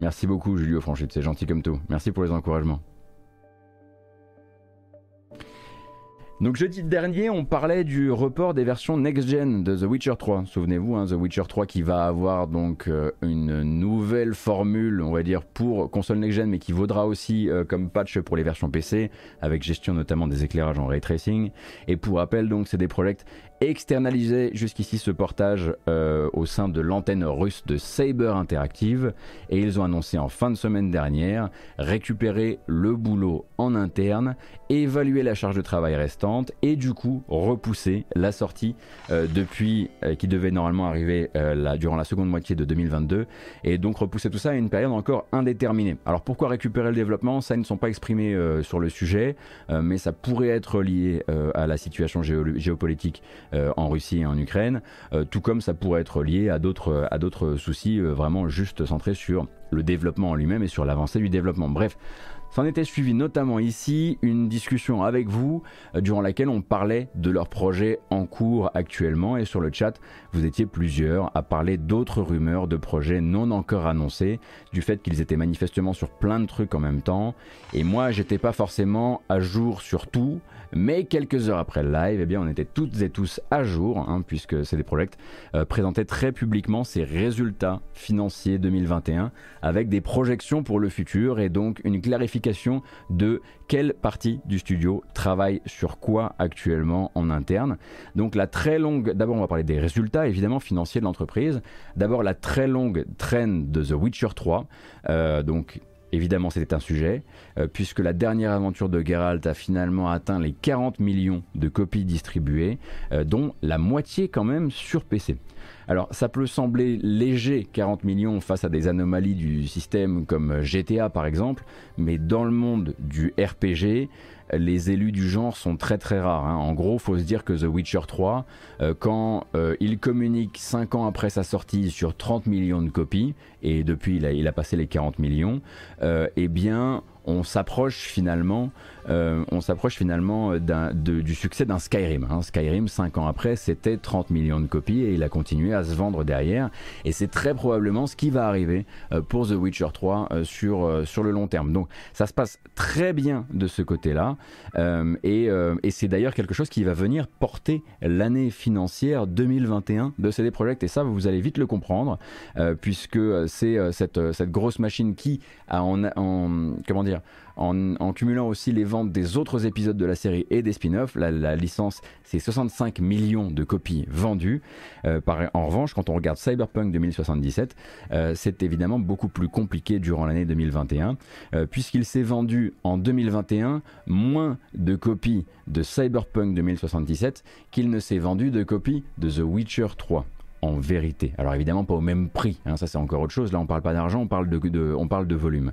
Merci beaucoup, Julio Franchit, c'est gentil comme tout. Merci pour les encouragements. Donc jeudi dernier, on parlait du report des versions next-gen de The Witcher 3. Souvenez-vous, hein, The Witcher 3 qui va avoir donc euh, une nouvelle formule, on va dire, pour console next-gen, mais qui vaudra aussi euh, comme patch pour les versions PC, avec gestion notamment des éclairages en ray tracing. Et pour rappel, donc, c'est des projets externalisé jusqu'ici ce portage euh, au sein de l'antenne russe de Saber Interactive. Et ils ont annoncé en fin de semaine dernière récupérer le boulot en interne, évaluer la charge de travail restante et du coup repousser la sortie euh, depuis euh, qui devait normalement arriver là, durant la seconde moitié de 2022 et donc repousser tout ça à une période encore indéterminée. Alors pourquoi récupérer le développement? Ça ils ne sont pas exprimés sur le sujet mais ça pourrait être lié à la situation géopolitique en Russie et en Ukraine, euh, tout comme ça pourrait être lié à d'autres à d'autres soucis euh, vraiment juste centrés sur le développement en lui-même et sur l'avancée du développement. Bref, S'en était suivi notamment ici une discussion avec vous durant laquelle on parlait de leurs projets en cours actuellement. Et sur le chat vous étiez plusieurs à parler d'autres rumeurs de projets non encore annoncés, du fait qu'ils étaient manifestement sur plein de trucs en même temps. Et moi j'étais pas forcément à jour sur tout mais quelques heures après le live, eh bien, on était toutes et tous à jour, hein, puisque CD Projekt euh, présentait très publiquement ses résultats financiers 2021 avec des projections pour le futur et donc une clarification de quelle partie du studio travaille sur quoi actuellement en interne. Donc la très longue, d'abord on va parler des résultats évidemment financiers de l'entreprise. D'abord la très longue traîne de The Witcher 3, euh, donc Évidemment, c'était un sujet, euh, puisque la dernière aventure de Geralt a finalement atteint les 40 millions de copies distribuées, euh, dont la moitié quand même sur PC. Alors ça peut sembler léger 40 millions face à des anomalies du système comme GTA par exemple, mais dans le monde du RPG, les élus du genre sont très très rares. Hein. En gros, faut se dire que The Witcher 3, euh, quand euh, il communique 5 ans après sa sortie sur 30 millions de copies, et depuis il a, passé les 40 millions, euh, eh bien on s'approche finalement, euh, on s'approche finalement du succès d'un Skyrim. Hein. Skyrim, 5 ans après, c'était 30 millions de copies et il a continué à se vendre derrière. Et c'est très probablement ce qui va arriver euh, pour The Witcher 3 euh, sur, sur le long terme. Donc ça se passe très bien de ce côté-là. et, c'est d'ailleurs quelque chose qui va venir porter l'année financière 2021 de CD Projekt. Et ça, vous allez vite le comprendre, puisque c'est cette, cette grosse machine qui a en comment dire en, cumulant aussi les ventes des autres épisodes de la série et des spin-offs. La, licence, c'est 65 millions de copies vendues. Euh, en revanche, quand on regarde Cyberpunk 2077, euh, c'est évidemment beaucoup plus compliqué durant l'année 2021, euh, puisqu'il s'est vendu en 2021 moins de copies de Cyberpunk 2077 qu'il ne s'est vendu de copies de The Witcher 3 en vérité. Alors évidemment pas au même prix, hein, ça c'est encore autre chose, là on parle pas d'argent, on, parle de, on parle de volume.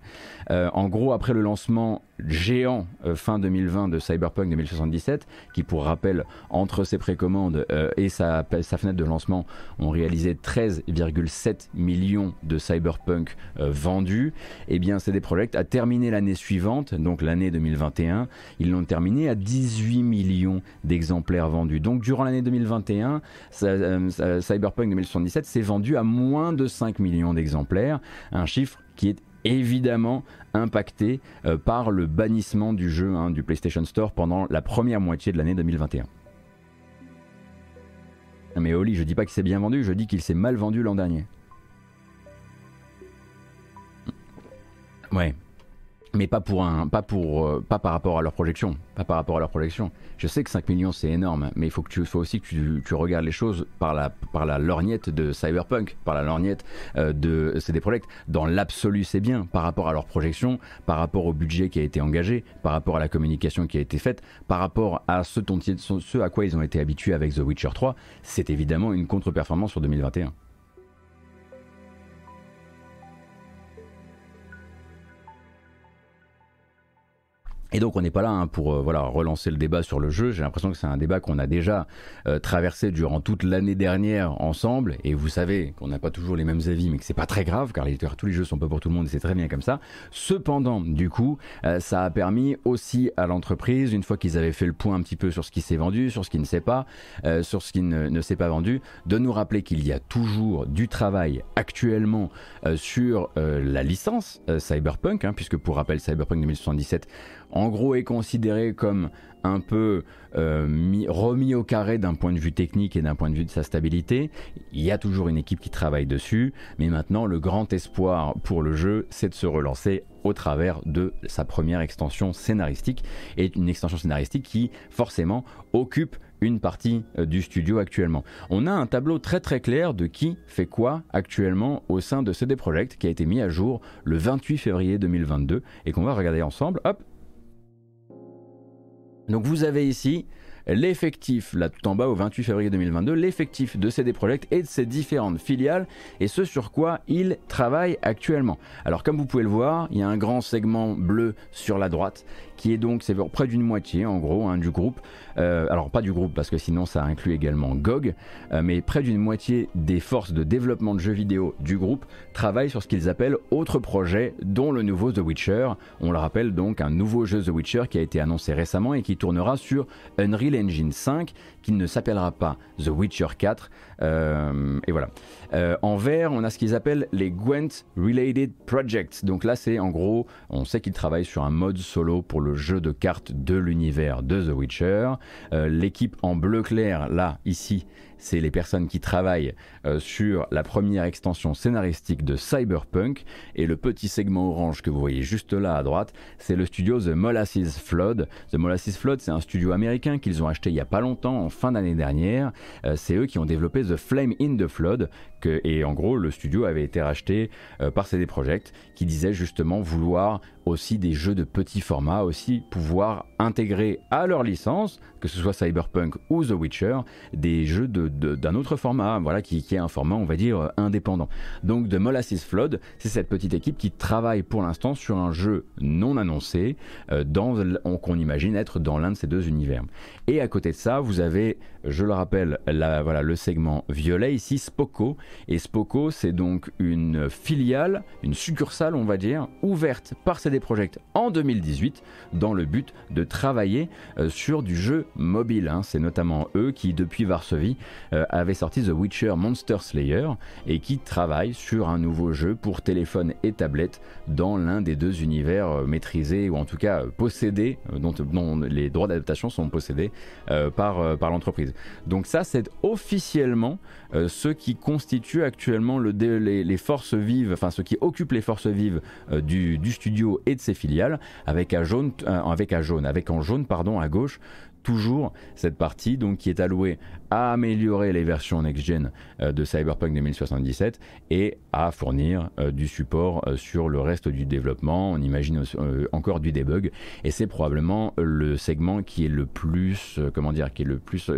Euh, en gros, après le lancement géant euh, fin 2020 de Cyberpunk 2077, qui pour rappel, entre ses précommandes euh, et sa, sa, fenêtre de lancement, ont réalisé 13,7 millions de Cyberpunk vendus, et eh bien CD Projekt a terminé l'année suivante, donc l'année 2021, ils l'ont terminé à 18 millions d'exemplaires vendus. Donc durant l'année 2021, Cyberpunk 2077 s'est vendu à moins de 5 millions d'exemplaires, un chiffre qui est évidemment impacté euh, par le bannissement du jeu hein, du PlayStation Store pendant la première moitié de l'année 2021. Mais Oli, je dis pas qu'il s'est bien vendu, je dis qu'il s'est mal vendu l'an dernier. Ouais, mais pas pour un, pas pour, euh, pas par rapport à leur projection, pas par rapport à leur projection. Je sais que 5 millions c'est énorme, mais il faut que tu, faut aussi que tu, regardes les choses par la, par la lorgnette de Cyberpunk, par la lorgnette euh, de CD Projekt. Dans l'absolu, c'est bien par rapport à leur projection, par rapport au budget qui a été engagé, par rapport à la communication qui a été faite, par rapport à ce, ce à quoi ils ont été habitués avec The Witcher 3. C'est évidemment une contre-performance sur 2021. Et donc on n'est pas là hein, pour euh, voilà relancer le débat sur le jeu. J'ai l'impression que c'est un débat qu'on a déjà euh, traversé durant toute l'année dernière ensemble. Et vous savez qu'on n'a pas toujours les mêmes avis, mais que c'est pas très grave car les, tous les jeux sont pas pour tout le monde et c'est très bien comme ça. Cependant, du coup, euh, ça a permis aussi à l'entreprise, une fois qu'ils avaient fait le point un petit peu sur ce qui s'est vendu, sur ce qui ne s'est pas, sur ce qui ne, s'est pas vendu, de nous rappeler qu'il y a toujours du travail actuellement sur la licence Cyberpunk, hein, puisque pour rappel Cyberpunk 2077 en gros est considéré comme un peu euh, remis au carré d'un point de vue technique et d'un point de vue de sa stabilité. Il y a toujours une équipe qui travaille dessus, mais maintenant le grand espoir pour le jeu, c'est de se relancer au travers de sa première extension scénaristique, et une extension scénaristique qui forcément occupe une partie euh, du studio actuellement. On a un tableau très très clair de qui fait quoi actuellement au sein de CD Projekt qui a été mis à jour le 28 février 2022 et qu'on va regarder ensemble. Hop, donc vous avez ici l'effectif, là tout en bas au 28 février 2022, l'effectif de CD Projekt et de ses différentes filiales et ce sur quoi ils travaillent actuellement. Alors comme vous pouvez le voir, il y a un grand segment bleu sur la droite qui est donc c'est près d'une moitié en gros hein, du groupe. Euh, alors pas du groupe parce que sinon ça inclut également GOG, euh, mais près d'une moitié des forces de développement de jeux vidéo du groupe travaillent sur ce qu'ils appellent autres projets, dont le nouveau The Witcher. On le rappelle donc un nouveau jeu The Witcher qui a été annoncé récemment et qui tournera sur Unreal Engine 5, qui ne s'appellera pas The Witcher 4. Euh, et voilà. en vert, on a ce qu'ils appellent les Gwent Related Projects. Donc là, c'est en gros, on sait qu'ils travaillent sur un mode solo pour le jeu de cartes de l'univers de The Witcher. Euh, l'équipe en bleu clair, là, ici, c'est les personnes qui travaillent euh, sur la première extension scénaristique de Cyberpunk. Et le petit segment orange que vous voyez juste là à droite, c'est le studio The Molasses Flood. The Molasses Flood, c'est un studio américain qu'ils ont acheté il n'y a pas longtemps, en fin d'année dernière. Euh, c'est eux qui ont développé The Flame in the Flood. Et en gros, le studio avait été racheté euh, par CD Projekt, qui disait justement vouloir aussi des jeux de petit format, aussi pouvoir intégrer à leur licence, que ce soit Cyberpunk ou The Witcher, des jeux de d'un autre format, voilà, qui, est un format, on va dire, indépendant. Donc de Molasses Flood, c'est cette petite équipe qui travaille pour l'instant sur un jeu non annoncé, dans, qu'on imagine être dans l'un de ces deux univers. Et à côté de ça, vous avez, je le rappelle, voilà, le segment violet ici, Spoko. Et Spoko, c'est donc une filiale, une succursale, on va dire, ouverte par CD Projekt en 2018 dans le but de travailler euh, sur du jeu mobile. Hein. C'est notamment eux qui, depuis Varsovie, euh, avaient sorti The Witcher Monster Slayer et qui travaillent sur un nouveau jeu pour téléphone et tablette dans l'un des deux univers euh, maîtrisés ou en tout cas possédés, dont, les droits d'adaptation sont possédés par l'entreprise. Donc ça, c'est officiellement ce qui constitue actuellement le, les, forces vives, enfin ce qui occupe les forces vives du, du, studio et de ses filiales, avec à jaune, avec à jaune, en jaune pardon à gauche toujours cette partie donc qui est allouée à améliorer les versions next-gen euh, de Cyberpunk 2077 et à fournir euh, du support euh, sur le reste du développement. On imagine encore du debug et c'est probablement le segment qui est le plus, comment dire, qui est le plus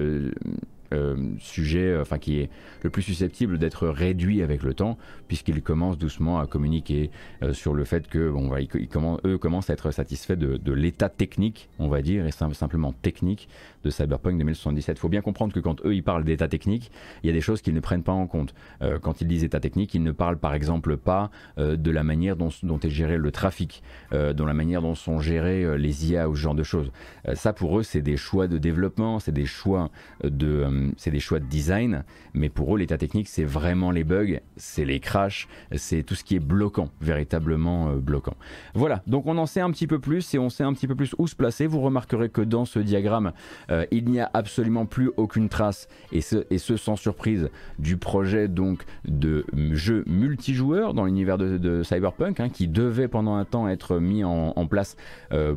euh, sujet, euh, enfin qui est le plus susceptible d'être réduit avec le temps, puisqu'ils commencent doucement à communiquer euh, sur le fait que bon, ils, eux commencent à être satisfaits de, l'état technique, on va dire, et simplement technique de Cyberpunk 2077. Il faut bien comprendre que quand eux ils parlent d'état technique, il y a des choses qu'ils ne prennent pas en compte. quand ils disent état technique, ils ne parlent par exemple pas de la manière dont, est géré le trafic, de la manière dont sont gérées les IA ou ce genre de choses. ça pour eux c'est des choix de développement, c'est des choix de euh, c'est des choix de design, mais pour eux, l'état technique, c'est vraiment les bugs, c'est les crashs, c'est tout ce qui est bloquant, véritablement euh, bloquant. Voilà, donc on en sait un petit peu plus et on sait un petit peu plus où se placer. Vous remarquerez que dans ce diagramme, euh, il n'y a absolument plus aucune trace, et ce, sans surprise, du projet donc de jeu multijoueur dans l'univers de, Cyberpunk, hein, qui devait pendant un temps être mis en, place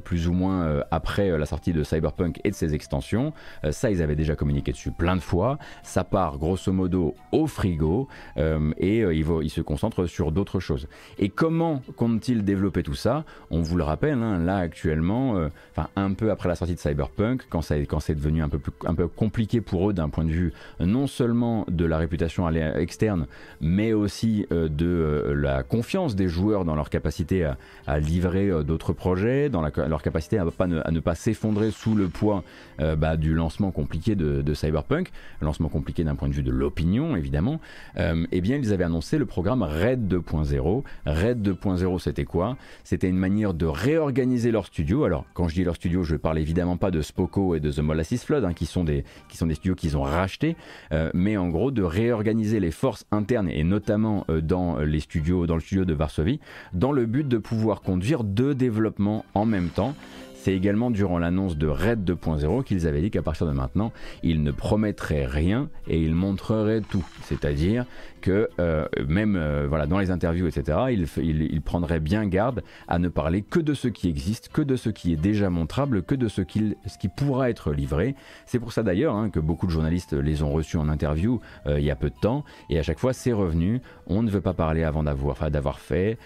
plus ou moins après la sortie de Cyberpunk et de ses extensions. ça, ils avaient déjà communiqué dessus plein de fois. Ça part grosso modo au frigo euh, et euh, il, va, il, se concentre sur d'autres choses. Et comment compte-t-il développer tout ça? On vous le rappelle, hein, là actuellement, euh, un peu après la sortie de Cyberpunk, quand, ça, quand c'est devenu un peu, plus, un peu compliqué pour eux d'un point de vue non seulement de la réputation externe, mais aussi de la confiance des joueurs dans leur capacité à, livrer d'autres projets, dans leur capacité à, pas ne, pas s'effondrer sous le poids bah, du lancement compliqué de, Cyberpunk lancement compliqué d'un point de vue de l'opinion évidemment, euh, eh bien ils avaient annoncé le programme RAID 2.0. RAID 2.0 c'était quoi? C'était une manière de réorganiser leur studio. Alors quand je dis leur studio, je parle évidemment pas de Spoko et de The Molasses Flood, hein, qui, sont des, qui sont des studios qu'ils ont rachetés, euh, mais en gros de réorganiser les forces internes et notamment euh, dans les studios, dans le studio de Varsovie, dans le but de pouvoir conduire deux développements en même temps. C'est également durant l'annonce de Red 2.0 qu'ils avaient dit qu'à partir de maintenant, ils ne promettraient rien et ils montreraient tout. C'est-à-dire que euh, même euh, voilà, dans les interviews, etc., ils il, prendraient bien garde à ne parler que de ce qui existe, que de ce qui est déjà montrable, que de ce qui, ce qui pourra être livré. C'est pour ça d'ailleurs hein, que beaucoup de journalistes les ont reçus en interview euh, il y a peu de temps, et à chaque fois c'est revenu. On ne veut pas parler avant d'avoir fait,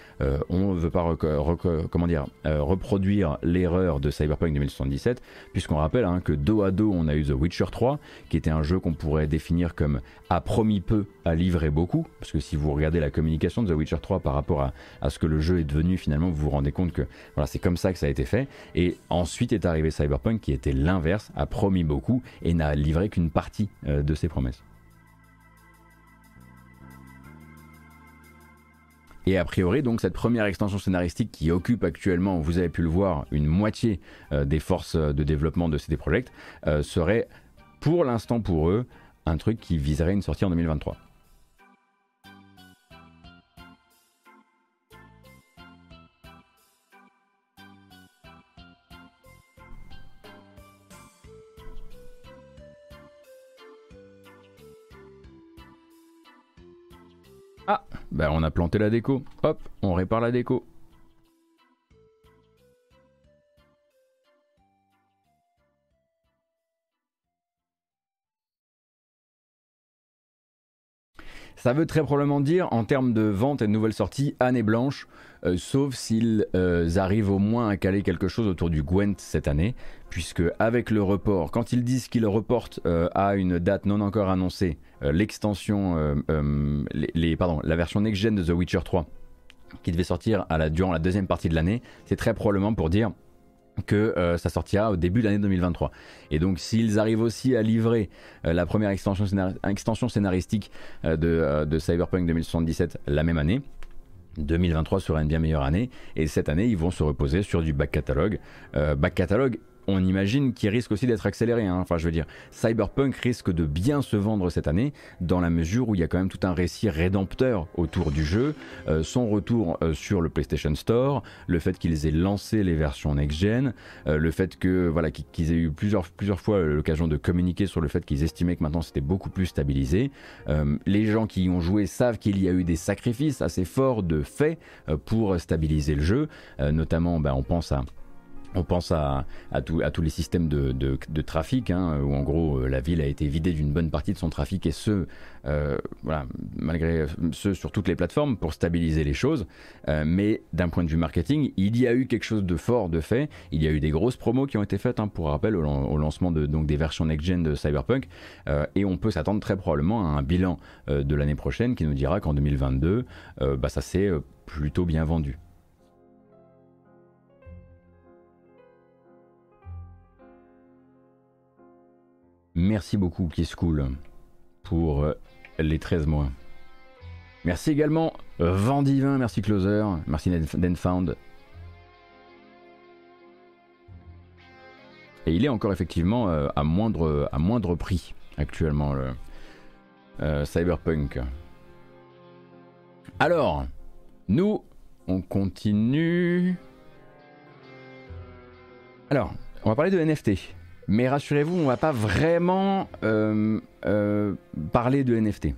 on ne veut pas comment dire, reproduire l'erreur de Cyberpunk 2077, puisqu'on rappelle hein, que dos à dos, on a eu The Witcher 3, qui était un jeu qu'on pourrait définir comme a promis peu, a livré beaucoup, parce que si vous regardez la communication de The Witcher 3 par rapport à, ce que le jeu est devenu, finalement, vous vous rendez compte que voilà, c'est comme ça que ça a été fait. Et ensuite est arrivé Cyberpunk, qui était l'inverse, a promis beaucoup et n'a livré qu'une partie euh, de ses promesses. Et a priori, donc cette première extension scénaristique qui occupe actuellement, vous avez pu le voir, une moitié euh, des forces de développement de CD Projekt, euh, serait pour l'instant pour eux un truc qui viserait une sortie en 2023. Ah, ben on a planté la déco. Hop, on répare la déco. Ça veut très probablement dire, en termes de vente et de nouvelles sorties, année blanche, euh, sauf s'ils euh, arrivent au moins à caler quelque chose autour du Gwent cette année, puisque avec le report, quand ils disent qu'ils reportent euh, à une date non encore annoncée, l'extension, la version next-gen de The Witcher 3, qui devait sortir durant la deuxième partie de l'année, c'est très probablement pour dire que ça sortira au début de l'année 2023. Et donc s'ils arrivent aussi à livrer la première extension, scénaristique de, Cyberpunk 2077 la même année, 2023 sera une bien meilleure année et cette année ils vont se reposer sur du back catalogue. Euh, back catalogue, on imagine qu'il risque aussi d'être accéléré. Hein. Enfin, je veux dire, Cyberpunk risque de bien se vendre cette année dans la mesure où il y a quand même tout un récit rédempteur autour du jeu, euh, son retour euh, sur le PlayStation Store, le fait qu'ils aient lancé les versions next-gen, le fait que voilà qu'ils aient eu plusieurs plusieurs fois l'occasion de communiquer sur le fait qu'ils estimaient que maintenant c'était beaucoup plus stabilisé. les gens qui y ont joué savent qu'il y a eu des sacrifices assez forts de fait pour stabiliser le jeu, notamment, ben, on pense à on pense à, tous les systèmes de, trafic, hein, où en gros euh, la ville a été vidée d'une bonne partie de son trafic, et ce, euh, malgré ce sur toutes les plateformes, pour stabiliser les choses. Euh, mais d'un point de vue marketing, il y a eu quelque chose de fort de fait. Il y a eu des grosses promos qui ont été faites, hein, pour rappel, au, lancement des versions next-gen de Cyberpunk. et on peut s'attendre très probablement à un bilan de l'année prochaine qui nous dira qu'en 2022, bah, ça s'est plutôt bien vendu. Merci beaucoup Kiss Cool pour euh, les 13 mois. Merci également Vendivin, merci Closer, merci Denfound. Et il est encore effectivement euh, à, moindre, à moindre prix actuellement le euh, Cyberpunk. Alors, nous, on continue. Alors, on va parler de NFT. Mais rassurez-vous, on va pas vraiment euh, euh, parler de NFT.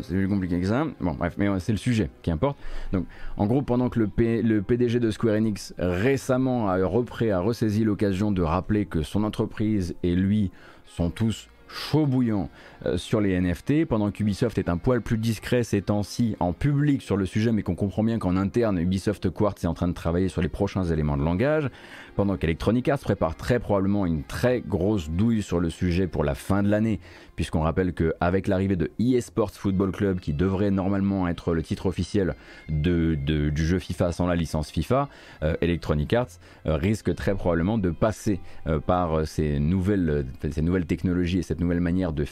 C'est plus compliqué que ça. Bon, bref, mais c'est le sujet qui importe. Donc, en gros, pendant que le, PDG de Square Enix récemment a repris, a ressaisi l'occasion de rappeler que son entreprise et lui sont tous chaud bouillant euh, sur les NFT, pendant qu'Ubisoft est un poil plus discret ces temps-ci en public sur le sujet, mais qu'on comprend bien qu'en interne, Ubisoft Quartz est en train de travailler sur les prochains éléments de langage, pendant qu'Electronic Arts prépare très probablement une très grosse douille sur le sujet pour la fin de l'année, puisqu'on rappelle qu'avec l'arrivée de eSports Football Club, qui devrait normalement être le titre officiel de, du jeu FIFA sans la licence FIFA, euh, Electronic Arts euh, risque très probablement de passer par ces nouvelles, ces nouvelles technologies et cette nouvelle manière de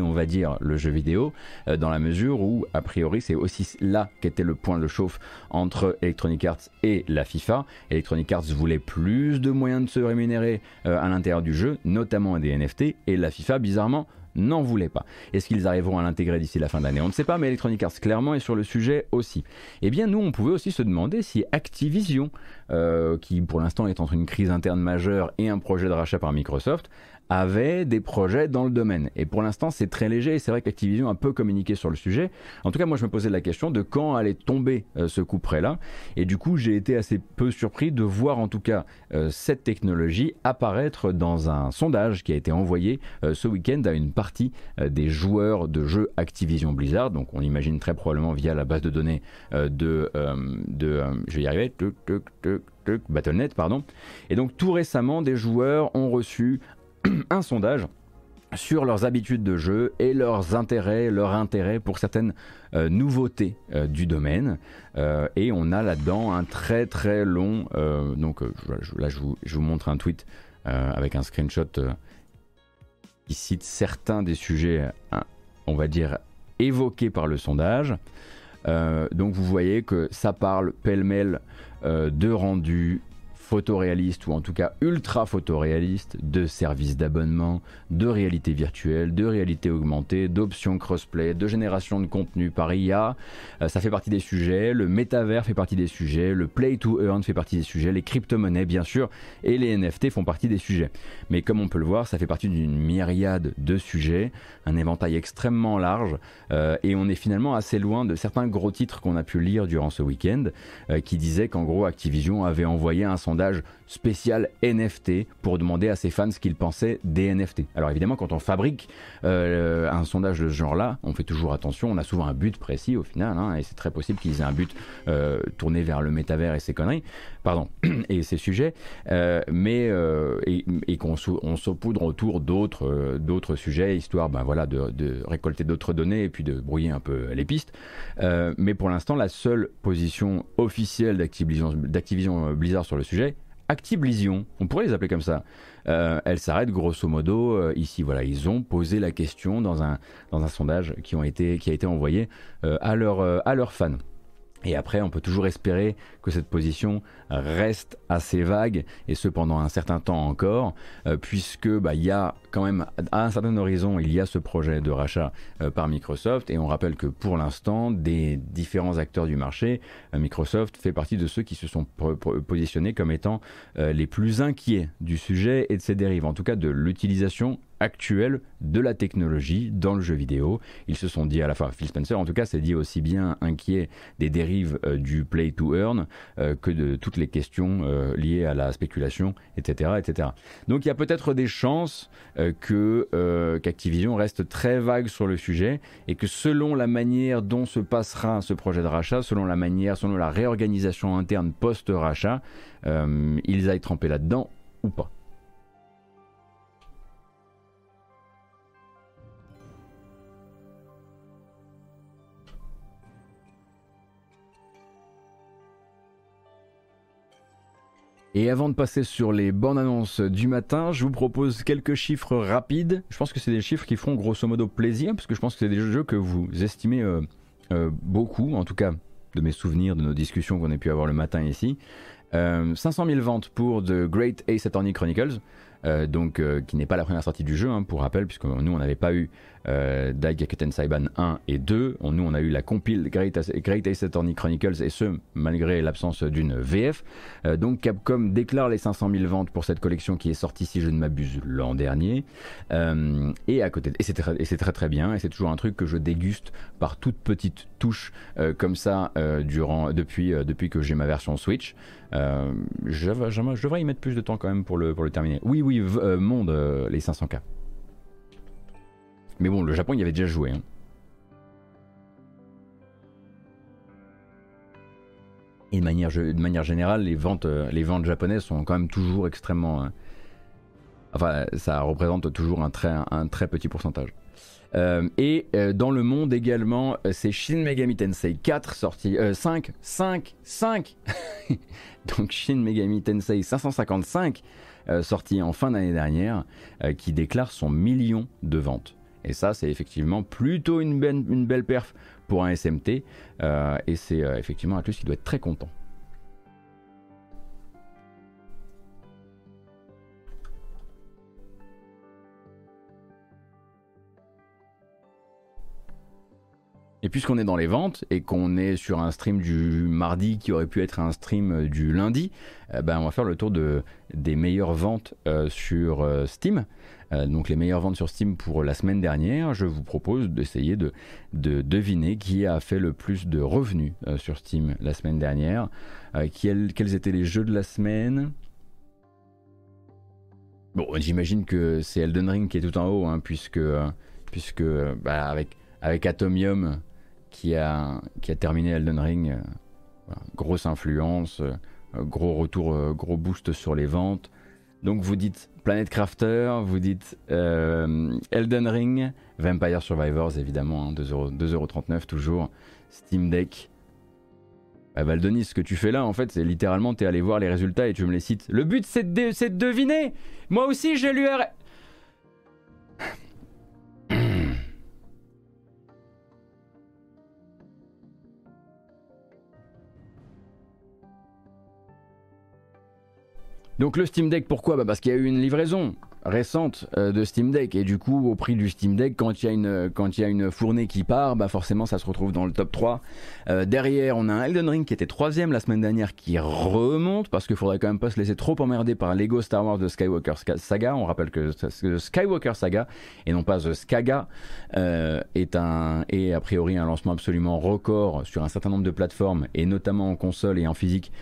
on va dire, le jeu vidéo, euh, dans la mesure où, a priori, c'est aussi là qu'était le point de chauffe entre Electronic Arts et la FIFA. Electronic Arts voulait plus de moyens de se rémunérer euh, à l'intérieur du jeu, notamment des NFT, et la FIFA, bizarrement, n'en voulait pas. Est-ce qu'ils arriveront à l'intégrer d'ici la fin de l'année? On ne sait pas, mais Electronic Arts clairement est sur le sujet aussi. Eh bien, nous, on pouvait aussi se demander si Activision, euh, qui pour l'instant est entre une crise interne majeure et un projet de rachat par Microsoft, avait des projets dans le domaine. Et pour l'instant, c'est très léger c'est vrai qu'Activision a peu communiqué sur le sujet. En tout cas, moi, je me posais la question de quand allait tomber euh, ce coup près-là. Et du coup, j'ai été assez peu surpris de voir en tout cas euh, cette technologie apparaître dans un sondage qui a été envoyé euh, ce week-end à une partie des joueurs de jeux Activision Blizzard. Donc, on imagine très probablement via la base de données de, de je vais y arriver, Battle.net, pardon. Et donc, tout récemment, des joueurs ont reçu un sondage sur leurs habitudes de jeu et leurs intérêts, leur intérêt pour certaines euh, nouveautés euh, du domaine. Euh, et on a là-dedans un très très long. donc là, je vous, montre un tweet avec un screenshot qui cite certains des sujets, on va dire, évoqués par le sondage. donc vous voyez que ça parle pêle-mêle de rendu, photoréaliste ou en tout cas ultra photoréaliste, de services d'abonnement, de réalité virtuelle, de réalité augmentée, d'options crossplay, de génération de contenu par IA. Euh, ça fait partie des sujets, le métavers fait partie des sujets, le play to earn fait partie des sujets, les crypto-monnaies bien sûr, et les NFT font partie des sujets. Mais comme on peut le voir, ça fait partie d'une myriade de sujets, un éventail extrêmement large, euh, et on est finalement assez loin de certains gros titres qu'on a pu lire durant ce week-end, euh, qui disaient qu'en gros Activision avait envoyé un sondage spécial NFT pour demander à ses fans ce qu'ils pensaient des NFT. Alors évidemment, quand on fabrique euh, un sondage de ce genre-là, on fait toujours attention, on a souvent un but précis au final, hein, et c'est très possible qu'ils aient un but euh, tourné vers le métavers et ses conneries, pardon, et ses sujets, euh, mais et, qu'on on saupoudre autour d'autres d'autres sujets, histoire ben, voilà, de récolter d'autres données et puis de brouiller un peu les pistes. mais pour l'instant, la seule position officielle d'Activision Blizzard sur le sujet, Activision, on pourrait les appeler comme ça, euh, elle s'arrête grosso modo euh, ici. Voilà, ils ont posé la question dans un, sondage qui, a été envoyé euh, leur, à leurs fans. Et après, on peut toujours espérer que cette position reste assez vague, et ce pendant un certain temps encore, euh, puisque bah, il y a quand même à un certain horizon, il y a ce projet de rachat euh, par Microsoft, et on rappelle que pour l'instant, des différents acteurs du marché, euh, Microsoft fait partie de ceux qui se sont positionnés comme étant les plus inquiets du sujet et de ses dérives, en tout cas de l'utilisation actuelle de la technologie dans le jeu vidéo. Ils se sont dit à la fois, Phil Spencer en tout cas, s'est dit aussi bien inquiet des dérives euh, du play to earn euh, que de toutes les questions euh, liées à la spéculation, etc. etc. Donc il y a peut-être des chances que qu'Activision reste très vague sur le sujet et que selon la manière dont se passera ce projet de rachat, selon la manière, selon la réorganisation interne post-rachat, ils aillent tremper là-dedans ou pas. Et avant de passer sur les bandes annonces du matin, je vous propose quelques chiffres rapides. Je pense que c'est des chiffres qui feront grosso modo plaisir, parce que je pense que c'est des jeux que vous estimez euh, euh, beaucoup, en tout cas de mes souvenirs, de nos discussions qu'on a pu avoir le matin ici. 500 euh, 000 ventes pour The Great Ace Attorney Chronicles, donc qui n'est pas la première sortie du jeu, hein, pour rappel, puisque nous on n'avait pas eu euh, Daigakuten Saiban 1 et 2. On, nous, on a eu la compile Great, Ace Attorney Chronicles et ce, malgré l'absence d'une VF. Euh, donc Capcom déclare les 500 000 ventes pour cette collection qui est sortie, si je ne m'abuse, l'an dernier. Euh, et à côté, et c'est très, très, bien. Et c'est toujours un truc que je déguste par toute petite touche comme ça durant, depuis, depuis que j'ai ma version Switch. Je, je, devrais y mettre plus de temps quand même pour le, terminer. Oui, oui, monde, les 500K. Mais bon, le Japon y avait déjà joué. Hein. Et de manière, générale, les ventes, euh, japonaises sont quand même toujours extrêmement. Euh, enfin, ça représente toujours un très, petit pourcentage. Euh, et dans le monde également, c'est Shin Megami Tensei 4 sorti. 5, 5, 5 Donc Shin Megami Tensei 555 sorti en fin d'année dernière, qui déclare son million de ventes. Et ça, c'est effectivement plutôt une, belle, une belle perf pour un SMT. Euh, et c'est euh, effectivement Atlus qui doit être très content. Et puisqu'on est dans les ventes et qu'on est sur un stream du mardi qui aurait pu être un stream du lundi, eh ben on va faire le tour de, des meilleures ventes euh, sur Steam. Euh, donc les meilleures ventes sur Steam pour la semaine dernière. Je vous propose d'essayer de, deviner qui a fait le plus de revenus euh, sur Steam la semaine dernière. Euh, quels, étaient les jeux de la semaine? Bon, j'imagine que c'est Elden Ring qui est tout en haut, hein, puisque, puisque bah, avec, avec Atomium qui a, qui a terminé Elden Ring, grosse influence, gros retour, gros boost sur les ventes. Donc vous dites Planet Crafter, vous dites euh, Elden Ring, Vampire Survivors évidemment, 2,39€ hein, toujours, Steam Deck. Bah, Valdonis, ce que tu fais là, en fait, c'est littéralement, tu es allé voir les résultats et tu me les cites. Le but, c'est de, de, deviner Moi aussi, j'ai l'URL... Donc le Steam Deck, pourquoi? Bah Parce qu'il y a eu une livraison. Récente de Steam Deck. Et du coup, au prix du Steam Deck, quand il y a une, quand il y a une fournée qui part, bah forcément, ça se retrouve dans le top 3. derrière, on a un Elden Ring qui était troisième la semaine dernière, qui remonte, parce qu'il faudrait quand même pas se laisser trop emmerder par Lego Star Wars de Skywalker Saga. On rappelle que Skywalker Saga, et non pas The Skaga, est, un, est a priori un lancement absolument record sur un certain nombre de plateformes, et notamment en console et en physique,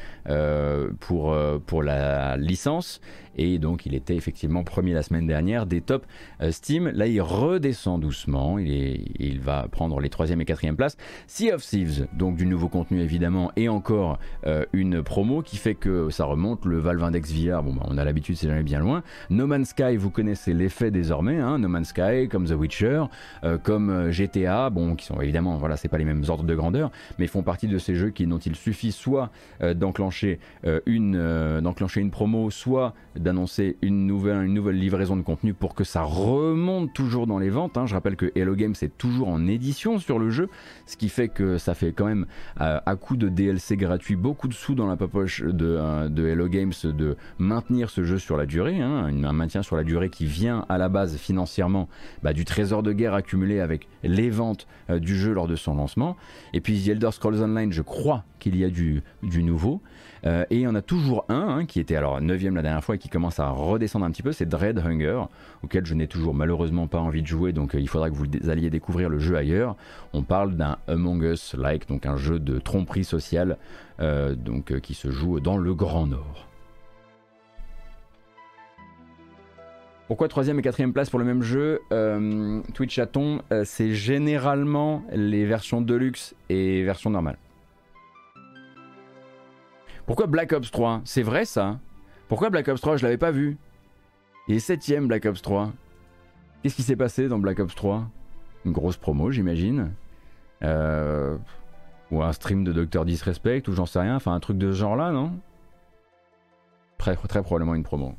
pour, pour la licence et donc il était effectivement premier la semaine dernière des tops euh, Steam. Là il redescend doucement, il, il va prendre les troisième et quatrième places. Sea of Thieves, donc du nouveau contenu évidemment, et encore euh, une promo qui fait que ça remonte. Le Valve Index VR, bon bah, on a l'habitude, c'est jamais bien loin. No Man's Sky, vous connaissez l'effet désormais, hein. No Man's Sky comme The Witcher, euh, comme GTA, bon qui sont évidemment, voilà, c'est pas les mêmes ordres de grandeur, mais font partie de ces jeux qui dont il suffit soit d'enclencher une, d'enclencher une promo, soit d'annoncer une nouvelle, livraison de contenu pour que ça remonte toujours dans les ventes. Hein. Je rappelle que Hello Games est toujours en édition sur le jeu, ce qui fait que ça fait quand même euh, à coup de DLC gratuit beaucoup de sous dans la poche de, euh, de Hello Games de maintenir ce jeu sur la durée, hein. un maintien sur la durée qui vient à la base financièrement bah, du trésor de guerre accumulé avec les ventes euh, du jeu lors de son lancement. Et puis The Elder Scrolls Online, je crois qu'il y a du nouveau. Euh, et il y en a toujours un hein, qui était alors 9 la dernière fois et qui commence à redescendre un petit peu, c'est Dread Hunger, auquel je n'ai toujours malheureusement pas envie de jouer, donc euh, il faudra que vous alliez découvrir le jeu ailleurs. On parle d'un Among Us-like, donc un jeu de tromperie sociale euh, donc, qui se joue dans le Grand Nord. Pourquoi troisième et quatrième place pour le même jeu? Twitch Chaton, c'est généralement les versions deluxe et versions normales. Pourquoi Black Ops 3 C'est vrai ça Pourquoi Black Ops 3 Je l'avais pas vu? Et septième Black Ops 3. Qu'est-ce qui s'est passé dans Black Ops 3 Une grosse promo, j'imagine. Euh, ou un stream de Docteur Disrespect, ou j'en sais rien. Enfin, un truc de ce genre-là, non? Très, très probablement une promo.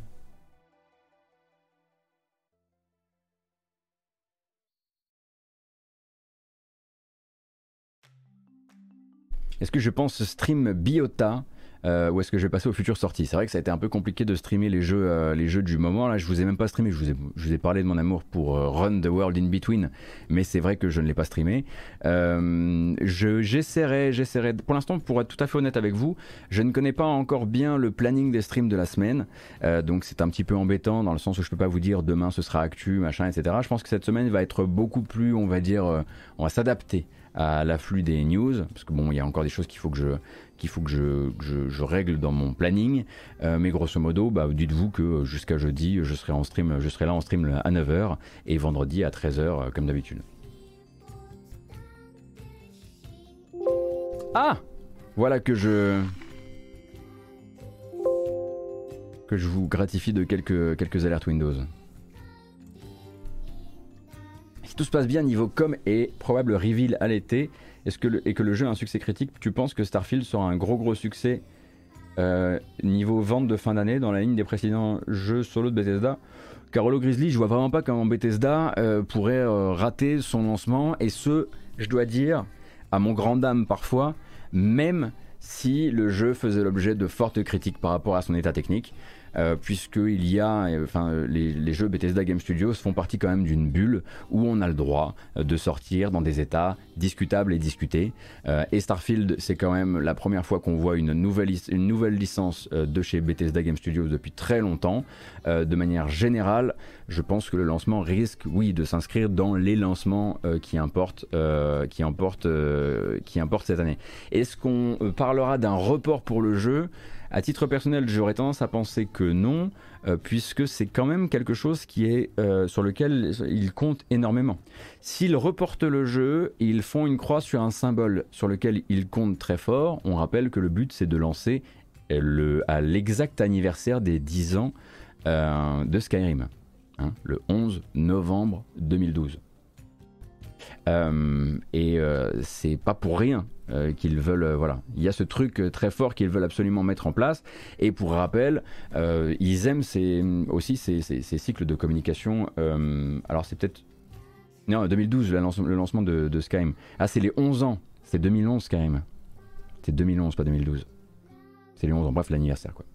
Est-ce que je pense stream Biota? Euh, ou est-ce que je vais passer aux futures sorties? C'est vrai que ça a été un peu compliqué de streamer les jeux, euh, les jeux du moment. Là, je vous ai même pas streamé. Je vous ai, parlé de mon amour pour euh, Run the World in Between, mais c'est vrai que je ne l'ai pas streamé. j'essaierai, j'essaierai. Pour l'instant, pour être tout à fait honnête avec vous, je ne connais pas encore bien le planning des streams de la semaine, donc c'est un petit peu embêtant dans le sens où je peux pas vous dire demain ce sera actu, machin, etc. Je pense que cette semaine va être beaucoup plus, on va dire, on va s'adapter à l'afflux des news, parce que bon, il y a encore des choses qu'il faut que je règle dans mon planning. Euh, mais grosso modo, bah, dites-vous que jusqu'à jeudi, je serai, en stream, je serai là en stream à 9h et vendredi à 13h euh, comme d'habitude. Ah Voilà que je... que je vous gratifie de quelques alertes Windows. Tout se passe bien niveau com et probable reveal à l'été, est-ce que et que le jeu a un succès critique, tu penses que Starfield sera un gros gros succès euh, niveau vente de fin d'année dans la ligne des précédents jeux solo de Bethesda? Carolo Grizzly, je vois vraiment pas comment Bethesda euh, pourrait euh, rater son lancement, et ce, je dois dire, à mon grand dame parfois, même si le jeu faisait l'objet de fortes critiques par rapport à son état technique. Euh, puisqu'il y a, euh, enfin, les, jeux Bethesda Game Studios font partie quand même d'une bulle où on a le droit euh, de sortir dans des états discutables et discutés. et Starfield, c'est quand même la première fois qu'on voit une nouvelle, une nouvelle licence de chez Bethesda Game Studios depuis très longtemps. de manière générale, je pense que le lancement risque, oui, de s'inscrire dans les lancements qui importent, qui importent, qui importent cette année. Est-ce qu'on parlera d'un report pour le jeu? À titre personnel, j'aurais tendance à penser que non, euh, puisque c'est quand même quelque chose qui est euh, sur lequel ils comptent énormément. S'ils reportent le jeu, ils font une croix sur un symbole sur lequel ils comptent très fort. On rappelle que le but c'est de lancer le, à l'exact anniversaire des 10 ans euh, de Skyrim, hein, le 11 novembre 2012. et c'est pas pour rien euh, qu'ils veulent. Euh, voilà, il y a ce truc euh, très fort qu'ils veulent absolument mettre en place. Et pour rappel, ils aiment aussi ces, cycles de communication. alors c'est peut-être non 2012 le, lancement de, de Skyrim. Ah c'est les 11 ans. C'est 2011 Skyrim. C'est 2011 pas 2012. C'est les 11 ans. Bref l'anniversaire quoi.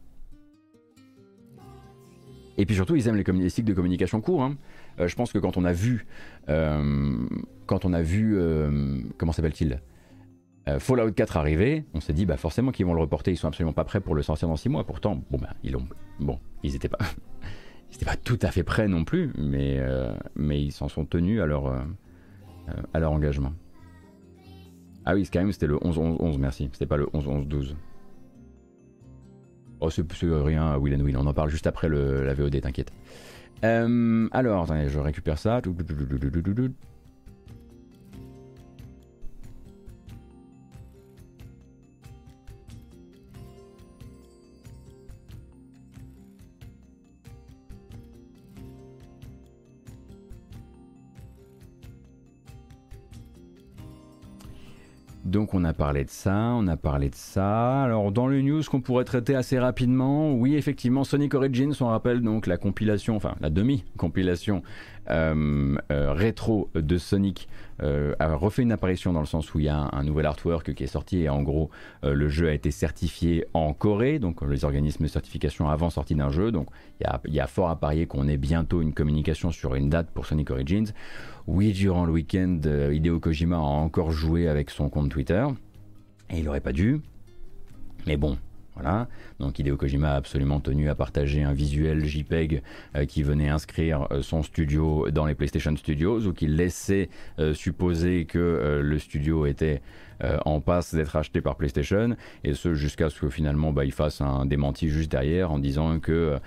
Et puis surtout, ils aiment les, cycles de communication courts. Hein. je pense que quand on a vu, quand on a vu, comment s'appelle-t-il? Fallout 4 arriver, on s'est dit bah forcément qu'ils vont le reporter, ils sont absolument pas prêts pour le sortir dans 6 mois. Pourtant, bon bah ils ont, bon, ils étaient pas, tout à fait prêts non plus, mais mais ils s'en sont tenus à leur leur engagement. Ah oui, Skyrim c'était le 11-11-11, merci. C'était pas le 11-11-12. Oh, c'est rien, Will and Will. On en parle juste après la VOD, t'inquiète. Euh, alors, attendez, je récupère ça. Donc on a parlé de ça, on a parlé de ça. Alors dans les news qu'on pourrait traiter assez rapidement, oui effectivement Sonic Origins, on rappelle donc la compilation, enfin la demi-compilation euh, euh, rétro de Sonic euh, a refait une apparition dans le sens où il y a un, nouvel artwork qui est sorti et en gros le jeu a été certifié en Corée, donc les organismes de certification avant sortie d'un jeu, donc il y a fort à parier qu'on ait bientôt une communication sur une date pour Sonic Origins. Oui, durant le week-end, euh, Hideo Kojima a encore joué avec son compte Twitter. Et il n'aurait pas dû. Mais bon, voilà. Donc Hideo Kojima a absolument tenu à partager un visuel JPEG euh, qui venait inscrire euh, son studio dans les PlayStation Studios ou qui laissait supposer que le studio était en passe d'être acheté par PlayStation et ce jusqu'à ce que finalement bah, il fasse un démenti juste derrière en disant que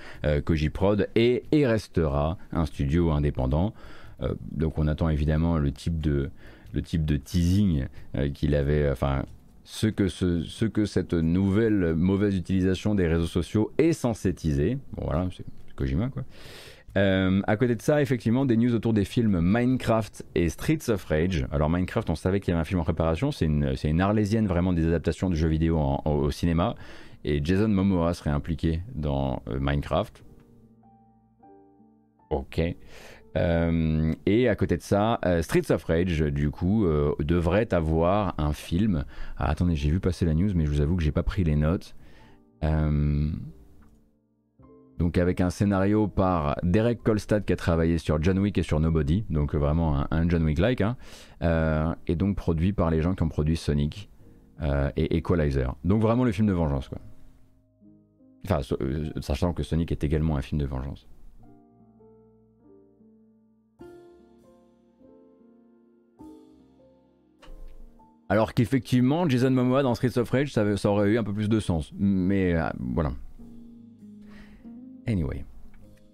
Kojiprod est et restera un studio indépendant. Euh, donc on attend évidemment le type de, le type de teasing euh, qu'il avait, enfin ce que, ce, ce, que cette nouvelle mauvaise utilisation des réseaux sociaux est censé teaser. Bon voilà, c'est Kojima quoi. Euh, à côté de ça, effectivement, des news autour des films Minecraft et Streets of Rage. Alors Minecraft, on savait qu'il y avait un film en préparation, c'est une, une, arlésienne vraiment des adaptations de jeux vidéo au cinéma. Et Jason Momoa serait impliqué dans Minecraft. Ok. Euh, et à côté de ça, euh, Streets of Rage, du coup, euh, devrait avoir un film. Ah, attendez, j'ai vu passer la news, mais je vous avoue que j'ai pas pris les notes. donc avec un scénario par Derek Kolstad qui a travaillé sur John Wick et sur Nobody, donc vraiment un, John Wick-like, hein. et donc produit par les gens qui ont produit Sonic et Equalizer. Donc vraiment le film de vengeance, quoi. Enfin, sachant que Sonic est également un film de vengeance. Alors qu'effectivement, Jason Momoa dans Streets of Rage, ça, aurait eu un peu plus de sens. Mais euh, voilà. Anyway.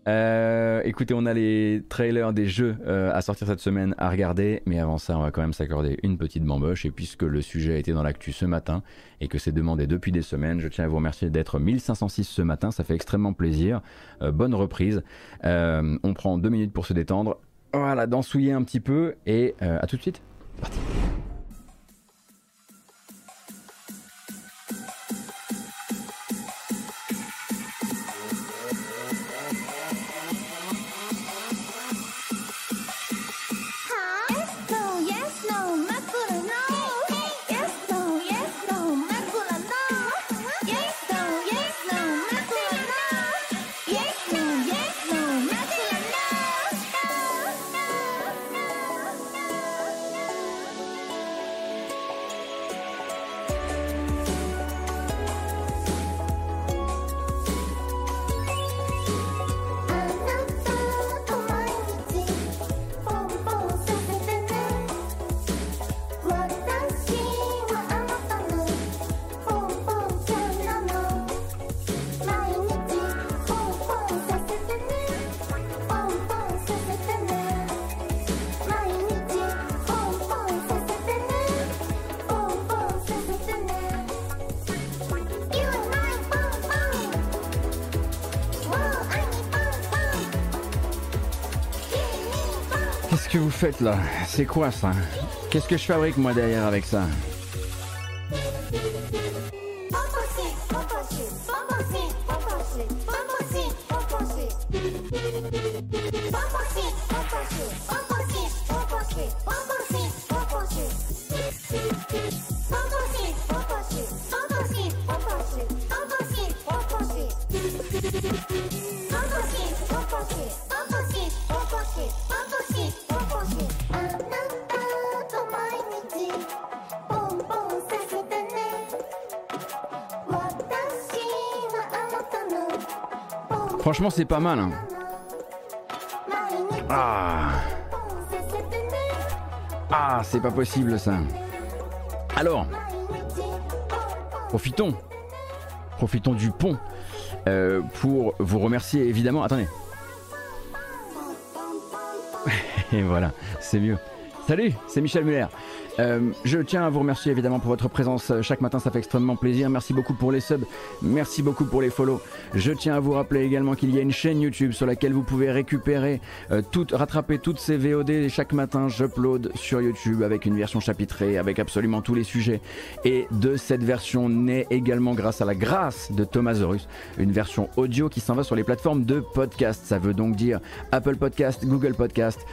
Euh, écoutez, on a les trailers des jeux euh, à sortir cette semaine à regarder, mais avant ça, on va quand même s'accorder une petite bamboche. Et puisque le sujet a été dans l'actu ce matin et que c'est demandé depuis des semaines, je tiens à vous remercier d'être 1506 ce matin, ça fait extrêmement plaisir. bonne reprise. on prend deux minutes pour se détendre. Voilà, dansouiller un petit peu et à tout de suite. Parti. Faites là? C'est quoi ça? Qu'est-ce que je fabrique moi derrière avec ça? Franchement, c'est pas mal. Hein. Ah. Ah, c'est pas possible ça. Alors, profitons. Profitons du pont euh, pour vous remercier évidemment. Attendez. Et voilà, c'est mieux. Salut, c'est Michel Muller. Euh, je tiens à vous remercier évidemment pour votre présence euh, chaque matin, ça fait extrêmement plaisir. Merci beaucoup pour les subs, merci beaucoup pour les follow. Je tiens à vous rappeler également qu'il y a une chaîne YouTube sur laquelle vous pouvez récupérer, euh, rattraper toutes ces VOD. Chaque matin, j'upload sur YouTube avec une version chapitrée, avec absolument tous les sujets. Et de cette version naît également, grâce à la grâce de Thomasaurus, une version audio qui s'en va sur les plateformes de podcast. Ça veut donc dire Apple Podcast, Google Podcast,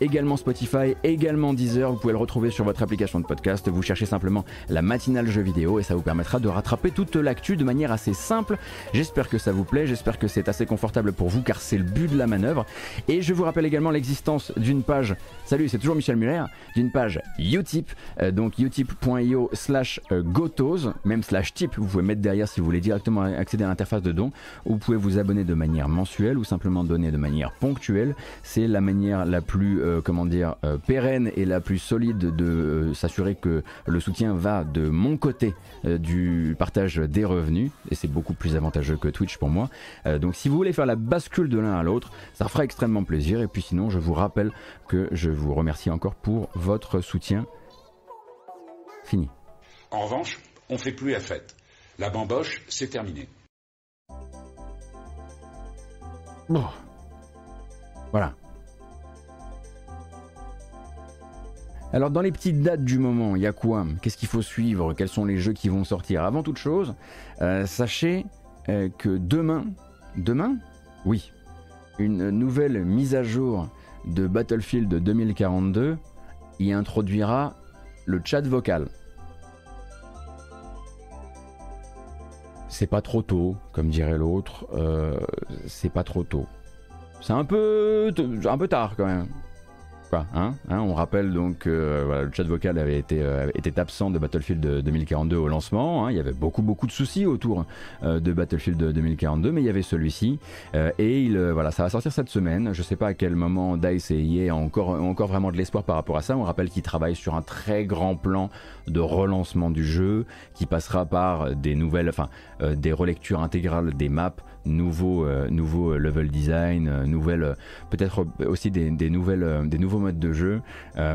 également Spotify, également Deezer. Vous pouvez le retrouver sur votre application de podcast, vous cherchez simplement la matinale jeu vidéo et ça vous permettra de rattraper toute l'actu de manière assez simple. J'espère que ça vous plaît, j'espère que c'est assez confortable pour vous car c'est le but de la manœuvre. Et je vous rappelle également l'existence d'une page, salut c'est toujours Michel Muller, d'une page Utip, euh, donc utip.io slash euh, gotos, même slash tip, vous pouvez mettre derrière si vous voulez directement accéder à l'interface de don, ou vous pouvez vous abonner de manière mensuelle ou simplement donner de manière ponctuelle. C'est la manière la plus, euh, comment dire, pérenne et la plus solide de euh, s'assurer que le soutien va de mon côté euh, du partage des revenus, et c'est beaucoup plus avantageux que Twitch pour moi. Euh, donc si vous voulez faire la bascule de l'un à l'autre, ça fera extrêmement plaisir, et puis sinon je vous rappelle que je vous remercie encore pour votre soutien. Fini. En revanche, on fait plus la fête. La bamboche, c'est terminé. Bon. Voilà. Alors dans les petites dates du moment, il y a quoi? Qu'est-ce qu'il faut suivre? Quels sont les jeux qui vont sortir? Avant toute chose, euh, sachez euh, que demain, demain Oui, une nouvelle mise à jour de Battlefield 2042 y introduira le chat vocal. C'est pas trop tôt, comme dirait l'autre. Euh, c'est pas trop tôt. C'est un peu, un peu tard quand même. Hein, hein, on rappelle donc que euh, le chat vocal avait été, euh, était absent de Battlefield 2042 au lancement. Hein. il y avait beaucoup beaucoup de soucis autour euh, de Battlefield 2042, mais il y avait celui-ci. et il, voilà, ça va sortir cette semaine. Je ne sais pas à quel moment Dice et EA encore, encore vraiment de l'espoir par rapport à ça. On rappelle qu'ils travaillent sur un très grand plan de relancement du jeu qui passera par des nouvelles, enfin des relectures intégrales des maps nouveau, euh, nouveau level design, euh, peut-être aussi des, nouvelles, euh, des nouveaux modes de jeu.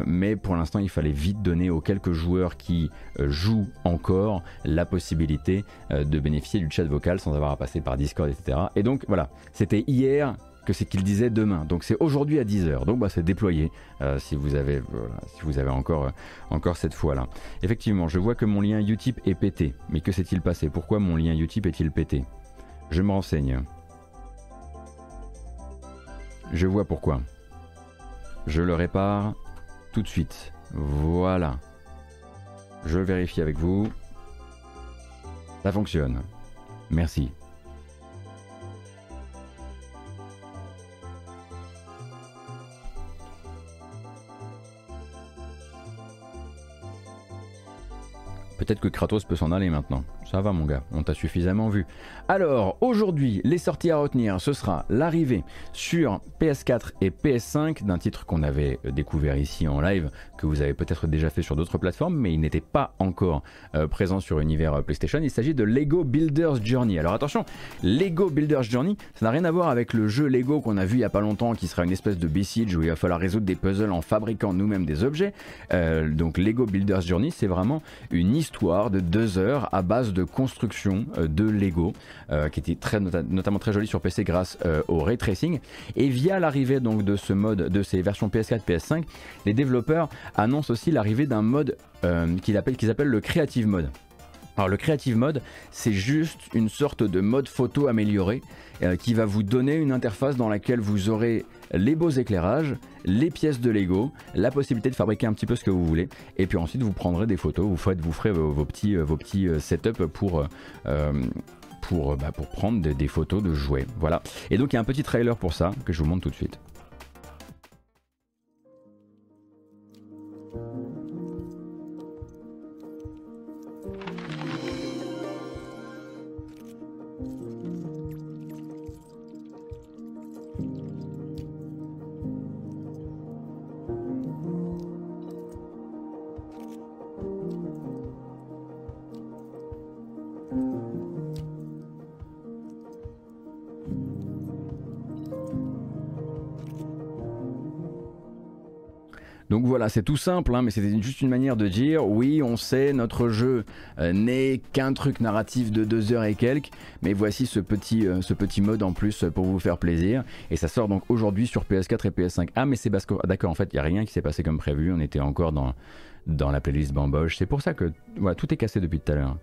mais pour l'instant, il fallait vite donner aux quelques joueurs qui jouent encore la possibilité de bénéficier du chat vocal sans avoir à passer par Discord, etc. Et donc voilà, c'était hier que c'est qu'il disait demain. Donc c'est aujourd'hui à 10h. Donc bah, c'est déployé si vous avez, si vous avez encore, encore cette fois-là. Effectivement, je vois que mon lien Utip est pété. Mais que s'est-il passé? Pourquoi mon lien Utip est-il pété? Je me renseigne. Je vois pourquoi. Je le répare tout de suite. Voilà. Je vérifie avec vous. Ça fonctionne. Merci. Peut-être que Kratos peut s'en aller maintenant. Ça va mon gars, on t'a suffisamment vu. Alors, aujourd'hui, les sorties à retenir, ce sera l'arrivée sur PS4 et PS5 d'un titre qu'on avait découvert ici en live, que vous avez peut-être déjà fait sur d'autres plateformes, mais il n'était pas encore euh, présent sur l'univers euh, PlayStation. Il s'agit de Lego Builder's Journey. Alors attention, Lego Builder's Journey, ça n'a rien à voir avec le jeu Lego qu'on a vu il y a pas longtemps, qui sera une espèce de Besiege où il va falloir résoudre des puzzles en fabriquant nous-mêmes des objets. Euh, donc Lego Builder's Journey, c'est vraiment une histoire de deux heures à base de construction euh, de Lego, euh, qui était très, notamment très joli sur PC grâce euh, au ray tracing. Et via l'arrivée donc de ce mode, de ces versions PS4, PS5, les développeurs annoncent aussi l'arrivée d'un mode qu'ils appellent, appellent le Creative Mode. Alors le Creative Mode, c'est juste une sorte de mode photo amélioré qui va vous donner une interface dans laquelle vous aurez les beaux éclairages, les pièces de Lego, la possibilité de fabriquer un petit peu ce que vous voulez. Et puis ensuite, vous prendrez des photos, vous, faites, vous ferez vos, petits, vos petits euh, setups pour, euh, pour, bah, pour prendre des photos de jouets. Voilà. Et donc, il y a un petit trailer pour ça que je vous montre tout de suite. Donc voilà, c'est tout simple, hein, mais c'était juste une manière de dire oui, on sait, notre jeu euh, n'est qu'un truc narratif de deux heures et quelques, mais voici ce petit, euh, ce petit mode en plus pour vous faire plaisir. Et ça sort donc aujourd'hui sur PS4 et PS5. Ah, mais c'est parce que. ah, D'accord, en fait, il n'y a rien qui s'est passé comme prévu, on était encore dans, dans la playlist Bamboche. C'est pour ça que voilà, tout est cassé depuis tout à l'heure.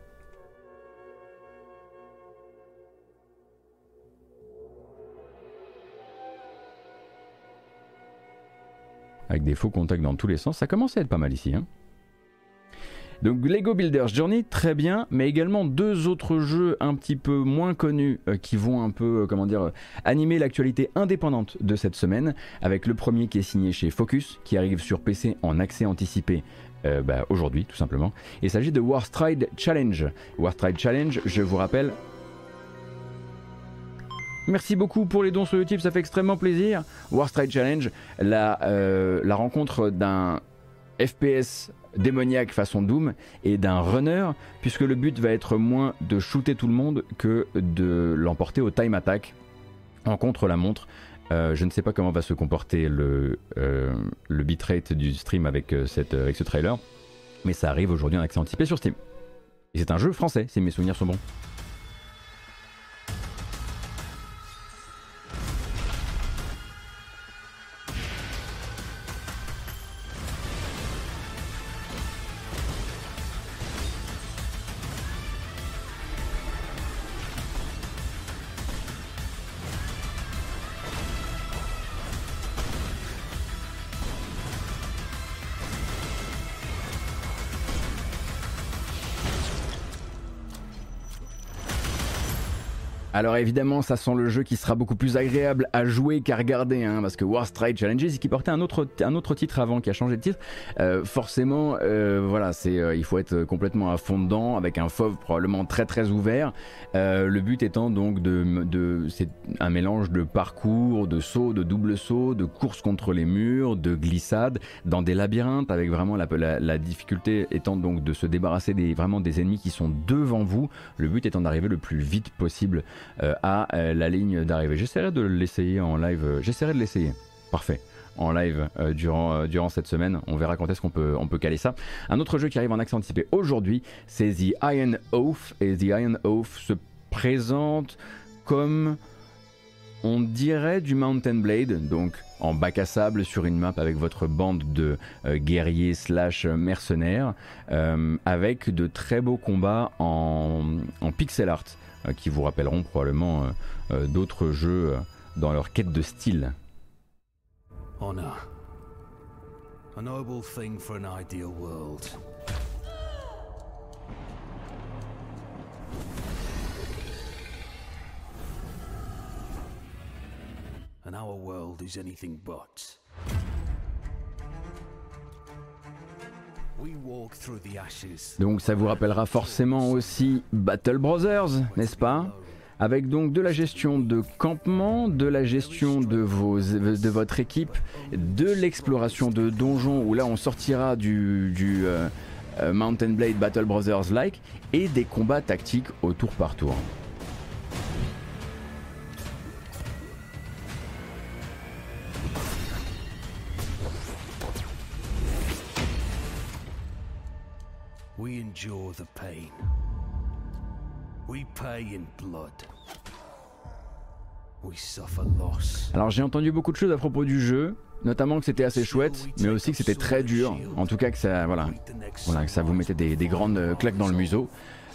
Avec des faux contacts dans tous les sens. Ça commence à être pas mal ici. Hein. Donc Lego Builders Journey, très bien, mais également deux autres jeux un petit peu moins connus euh, qui vont un peu, euh, comment dire, euh, animer l'actualité indépendante de cette semaine, avec le premier qui est signé chez Focus, qui arrive sur PC en accès anticipé bah, aujourd'hui tout simplement. Il s'agit de Warstride Challenge. Warstride Challenge, je vous rappelle, Merci beaucoup pour les dons sur YouTube, ça fait extrêmement plaisir. Warstride Challenge, la, euh, la rencontre d'un FPS démoniaque façon Doom et d'un runner, puisque le but va être moins de shooter tout le monde que de l'emporter au time attack en contre-la-montre. Euh, je ne sais pas comment va se comporter le, euh, bitrate du stream avec, cette, avec ce trailer, mais ça arrive aujourd'hui en accès anticipé sur Steam. Et c'est un jeu français, si mes souvenirs sont bons. Alors évidemment, ça sent le jeu qui sera beaucoup plus agréable à jouer qu'à regarder, hein, parce que Warstride Challenges, qui portait un autre, un autre titre avant, qui a changé de titre, euh, forcément, euh, voilà, c'est, euh, il faut être complètement à fond dedans, avec un FOV probablement très très ouvert. Le but étant donc de, de c'est un mélange de parcours, de saut, de double saut, de course contre les murs, de glissade, dans des labyrinthes, avec vraiment la, la, difficulté étant donc de se débarrasser des, vraiment des ennemis qui sont devant vous. Le but étant d'arriver le plus vite possible à euh, la ligne d'arrivée. J'essaierai de l'essayer en live. euh, J'essaierai de l'essayer. Parfait. En live euh, durant, euh, cette semaine. On verra quand est-ce qu'on peut, on peut caler ça. Un autre jeu qui arrive en accès anticipé aujourd'hui, c'est The Iron Oath. Et The Iron Oath se présente comme on dirait du Mountain Blade, donc en bac à sable sur une map avec votre bande de euh, guerriers slash mercenaires, euh, avec de très beaux combats en, pixel art, euh, qui vous rappelleront probablement euh, euh, d'autres jeux euh, dans leur quête de style. Honor. A noble thing for an ideal world. And our world is anything but. Donc ça vous rappellera forcément aussi Battle Brothers, n'est-ce pas? Avec donc de la gestion de campement, de la gestion de, vos, de votre équipe, de l'exploration de donjons où là on sortira du, euh, euh, Mountain Blade Battle Brothers like et des combats tactiques au tour par tour. We endure the pain. We pay in blood. We suffer loss. Alors j'ai entendu beaucoup de choses à propos du jeu, notamment que c'était assez chouette, mais aussi que c'était très dur. En tout cas que ça, voilà, voilà, que ça vous mettait des, des grandes claques dans le museau.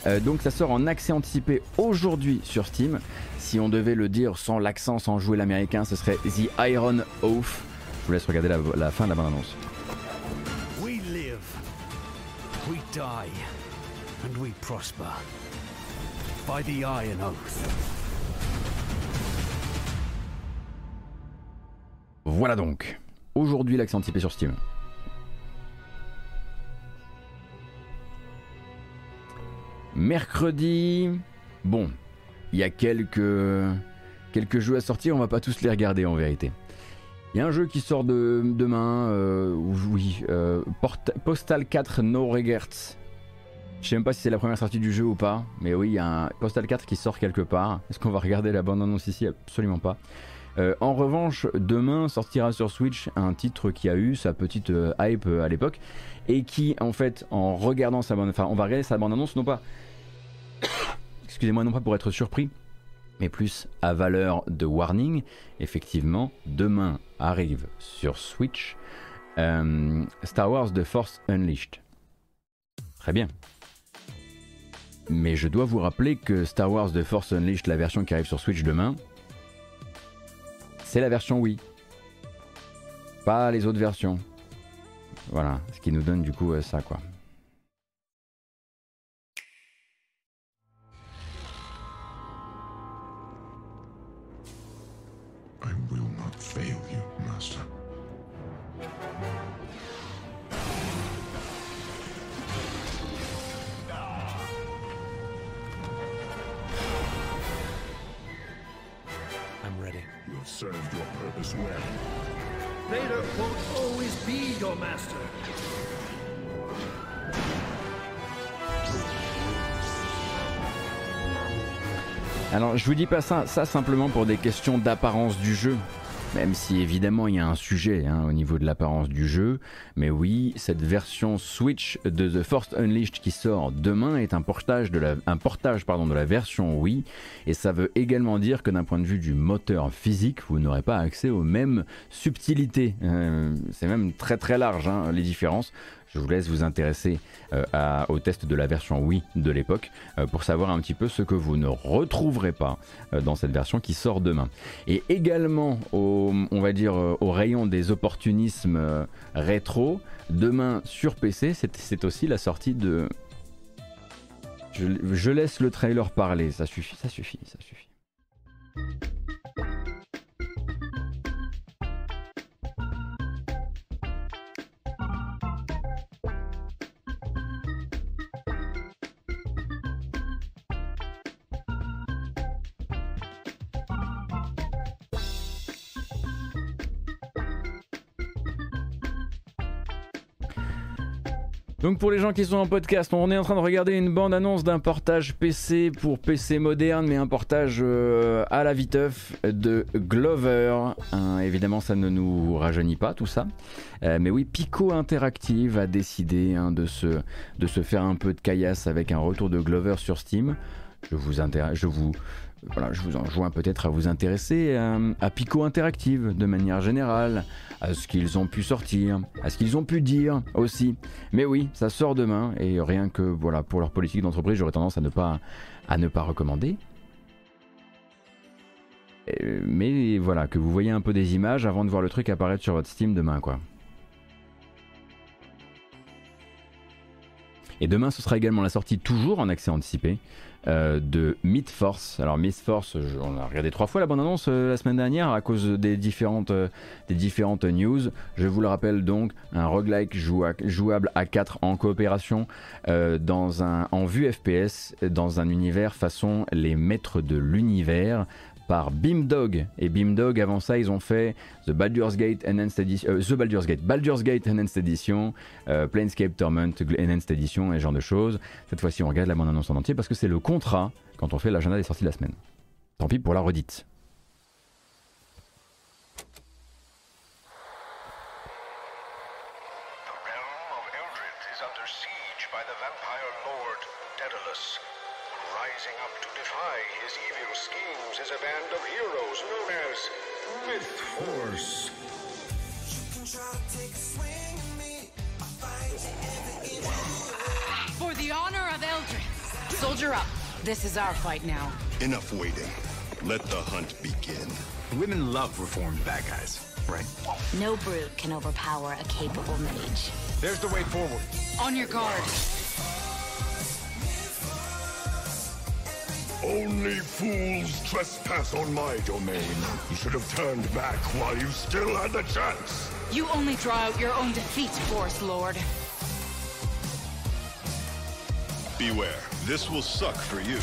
Euh, donc ça sort en accès anticipé aujourd'hui sur Steam. Si on devait le dire sans l'accent, sans jouer l'américain, ce serait The Iron Oath. Je vous laisse regarder la, la fin de la bande-annonce. Voilà donc. Aujourd'hui l'accès anticipé sur Steam. Mercredi. Bon, il y a quelques, quelques jeux à sortir, on va pas tous les regarder en vérité. Il y a un jeu qui sort de, demain, euh, oui, euh, Postal 4 No Regrets. Je sais même pas si c'est la première sortie du jeu ou pas, mais oui, il y a un Postal 4 qui sort quelque part. Est-ce qu'on va regarder la bande annonce ici? Absolument pas. Euh, en revanche, demain sortira sur Switch un titre qui a eu sa petite hype à l'époque et qui, en fait, en regardant sa bande, enfin, on va regarder sa bande annonce, non pas, excusez-moi, non pas pour être surpris, mais plus à valeur de warning. Effectivement, demain arrive sur Switch euh, Star Wars The Force Unleashed. Très bien. Mais je dois vous rappeler que Star Wars The Force Unleashed, la version qui arrive sur Switch demain, c'est la version Wii. Pas les autres versions. Voilà, ce qui nous donne du coup euh, ça quoi. I will not fail you, Master. I'm ready. You have served your purpose well. Vader won't always be your master. Alors je vous dis pas ça, ça simplement pour des questions d'apparence du jeu. Même si évidemment il y a un sujet hein, au niveau de l'apparence du jeu, mais oui, cette version Switch de The Force Unleashed qui sort demain est un portage de la, un portage, pardon, de la version Wii, et ça veut également dire que d'un point de vue du moteur physique, vous n'aurez pas accès aux mêmes subtilités. Euh, C'est même très très large hein, les différences. Je vous laisse vous intéresser euh, au test de la version Wii de l'époque euh, pour savoir un petit peu ce que vous ne retrouverez pas euh, dans cette version qui sort demain. Et également, au, on va dire, au rayon des opportunismes rétro, demain sur PC, c'est c'est aussi la sortie de... Je, je laisse le trailer parler, ça suffit, ça suffit, ça suffit. Donc pour les gens qui sont en podcast, on est en train de regarder une bande-annonce d'un portage PC pour PC moderne, mais un portage euh, à la viteuf de Glover. Hein, évidemment, ça ne nous rajeunit pas tout ça. Euh, mais oui, Pico Interactive a décidé hein, de, se, de se faire un peu de caillasse avec un retour de Glover sur Steam. Je vous, je vous, voilà, je vous enjoins peut-être à vous intéresser euh, à Pico Interactive de manière générale, à ce qu'ils ont pu sortir, à ce qu'ils ont pu dire aussi. Mais oui, ça sort demain et rien que voilà pour leur politique d'entreprise, j'aurais tendance à ne pas ne pas recommander. Euh, Mais voilà, que vous voyez un peu des images avant de voir le truc apparaître sur votre Steam demain quoi. Et demain, ce sera également la sortie toujours en accès anticipé euh, de Myth Force. Alors Myth Force, on a regardé trois fois la bande-annonce euh, la semaine dernière à cause des différentes, euh, des différentes news. Je vous le rappelle donc, un roguelike joua- jouable à 4 en coopération en vue FPS dans un univers façon les maîtres de l'univers par Beamdog. Et Beamdog, avant ça, ils ont fait The Baldur's Gate Enhanced Edition, euh, The Baldur's Gate, Baldur's Gate Enhanced Edition, euh, Planescape Torment Enhanced Edition et ce genre de choses. Cette fois-ci, on regarde la bande-annonce en entier parce que c'est le contrat quand on fait l'agenda des sorties de la semaine. Tant pis pour la redite. Eldred. Soldier up. This is our fight now. Enough waiting. Let the hunt begin. Women love reformed bad guys, right? No brute can overpower a capable mage. There's the way forward. On your guard. Only fools trespass on my domain. You should have turned back while you still had the chance. You only draw out your own defeat, Forest Lord. Beware. This will suck for you.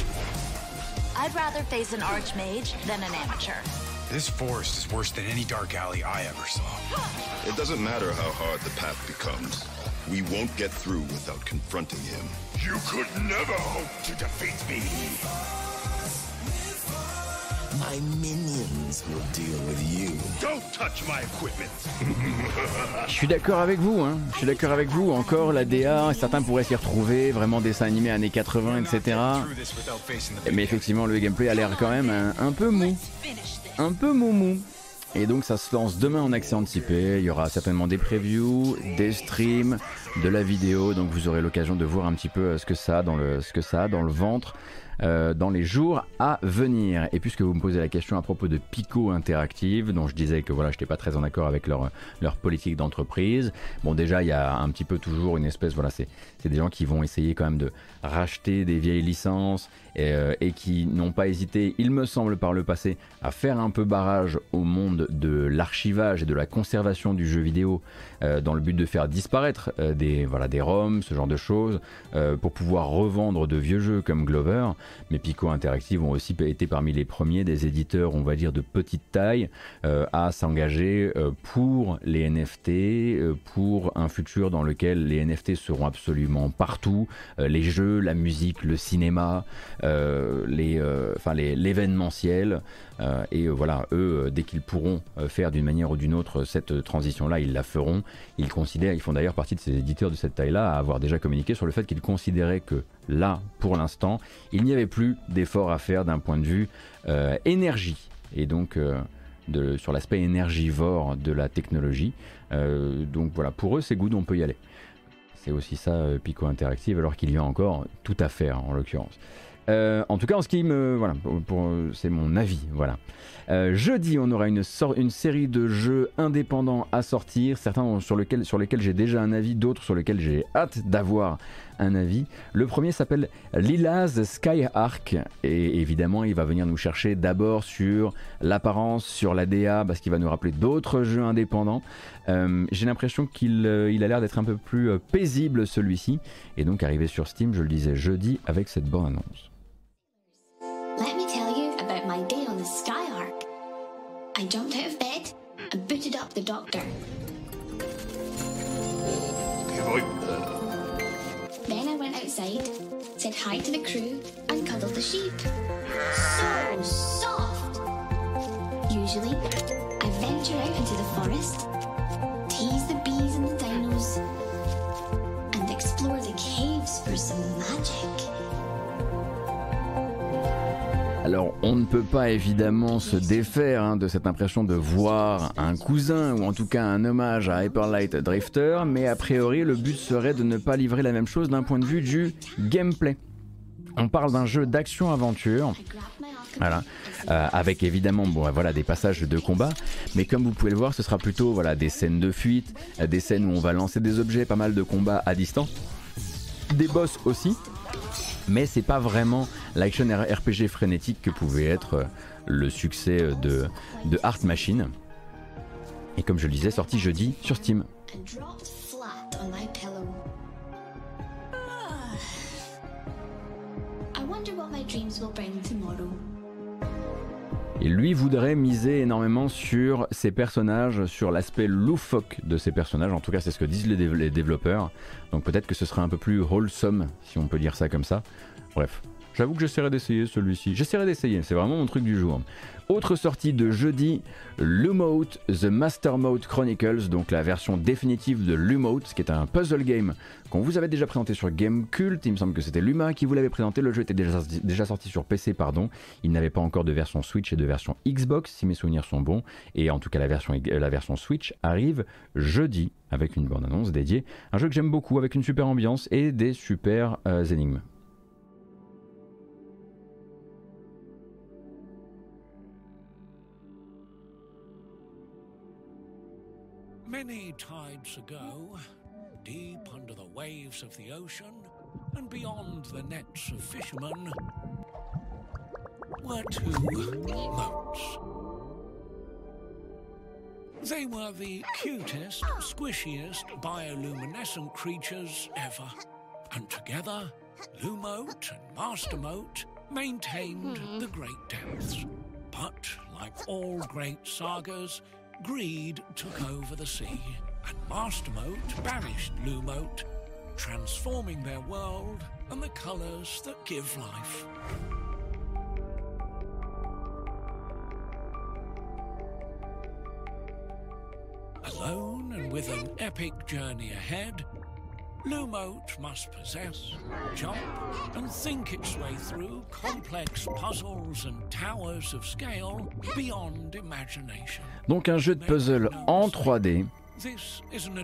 I'd rather face an archmage than an amateur. This forest is worse than any dark alley I ever saw. It doesn't matter how hard the path becomes. We won't get through without confronting him. You could never hope to defeat me. My minions will deal with you. Don't touch my equipment. Je suis d'accord avec vous, hein. Je suis d'accord avec vous. Encore la DA, certains pourraient s'y retrouver, vraiment dessin animé années 80, etc. Mais effectivement, le gameplay a l'air quand même un, un peu mou. Un peu mou mou. Et donc ça se lance demain en accès anticipé. Il y aura certainement des previews, des streams, de la vidéo. Donc vous aurez l'occasion de voir un petit peu euh, ce que ça a dans le, ce que ça a dans le ventre. Euh, dans les jours à venir. Et puisque vous me posez la question à propos de Pico Interactive, dont je disais que voilà, je n'étais pas très en accord avec leur, leur politique d'entreprise. Bon, déjà, il y a un petit peu toujours une espèce, voilà, c'est c'est des gens qui vont essayer quand même de racheter des vieilles licences et, euh, et qui n'ont pas hésité, il me semble par le passé, à faire un peu barrage au monde de l'archivage et de la conservation du jeu vidéo euh, dans le but de faire disparaître euh, des, voilà, des ROM, ce genre de choses, pour pouvoir revendre de vieux jeux comme Glover. Mais Pico Interactive ont aussi été parmi les premiers des éditeurs, on va dire, de petite taille à s'engager pour les NFT, pour un futur dans lequel les NFT seront absolument partout, euh, les jeux, la musique, le cinéma, euh, euh, l'événementiel. Et voilà, eux, dès qu'ils pourront faire d'une manière ou d'une autre cette transition-là, ils la feront. Ils considèrent, ils font d'ailleurs partie de ces éditeurs de cette taille-là à avoir déjà communiqué sur le fait qu'ils considéraient que là, pour l'instant, il n'y avait plus d'efforts à faire d'un point de vue énergie. Et donc, sur l'aspect énergivore de la technologie. Donc voilà, pour eux, c'est good, on peut y aller. C'est aussi ça, euh, Pico Interactive, alors qu'il y a encore tout à faire en l'occurrence. Euh, en tout cas, en ce qui me. Voilà, pour, pour- c'est mon avis. Voilà. Euh, jeudi, on aura une, une série de jeux indépendants à sortir, certains sur, sur lesquels j'ai déjà un avis, d'autres sur lesquels j'ai hâte d'avoir un avis. Le premier s'appelle Lilas Skyark, et évidemment, il va venir nous chercher d'abord sur l'apparence, sur la DA, parce qu'il va nous rappeler d'autres jeux indépendants. Euh, j'ai l'impression qu'il euh, il a l'air d'être un peu plus euh, paisible celui-ci, et donc arrivé sur Steam, je le disais jeudi, avec cette bonne annonce. Let me tell you about my day on the Skylark. I jumped out of bed and booted up the doctor. I said hi to the crew, and cuddled the sheep. So soft! Usually, I venture out into the forest, tease the bees and the dinos, and explore the caves for some magic. Alors, on ne peut pas évidemment se défaire hein, de cette impression de voir un cousin ou en tout cas un hommage à Hyperlight Drifter, mais a priori, le but serait de ne pas livrer la même chose d'un point de vue du gameplay. On parle d'un jeu d'action-aventure. Euh, avec évidemment bon, voilà, des passages de combat, mais comme vous pouvez le voir, ce sera plutôt voilà, des scènes de fuite, euh, des scènes où on va lancer des objets, pas mal de combats à distance, des boss aussi, mais c'est pas vraiment l'action RPG frénétique que pouvait être euh, le succès euh, de, de Art Machine. Et comme je le disais, sorti jeudi sur Steam. Et lui voudrait miser énormément sur ses personnages, sur l'aspect loufoque de ses personnages. En tout cas, c'est ce que disent les, les développeurs. Donc peut-être que ce sera un peu plus wholesome, si on peut dire ça comme ça. Bref, j'avoue que j'essaierai d'essayer celui-ci. J'essaierai d'essayer, c'est vraiment mon truc du jour. Autre sortie de jeudi, Lumote The Master Mode Chronicles, donc la version définitive de Lumote, qui est un puzzle game qu'on vous avait déjà présenté sur Game Cult. Il me semble que c'était Luma qui vous l'avait présenté. Le jeu était déjà, sorti sur PC, pardon. Il n'avait pas encore de version Switch et de version Xbox, si mes souvenirs sont bons. Et en tout cas, la version, la version Switch arrive jeudi avec une bande-annonce dédiée. Un jeu que j'aime beaucoup, avec une super ambiance et des super euh, énigmes. Many tides ago, deep under the waves of the ocean and beyond the nets of fishermen, were two moats. They were the cutest, squishiest bioluminescent creatures ever. And together, Lumote and Mastermote maintained mm-hmm. the great depths. But, like all great sagas, Greed took over the sea, and Mastermoat banished Lumoat, transforming their world and the colours that give life. Alone and with an epic journey ahead, Lumote must possess, jump, and think its way through complex puzzles and towers of scale beyond imagination. Donc un jeu de puzzle en 3D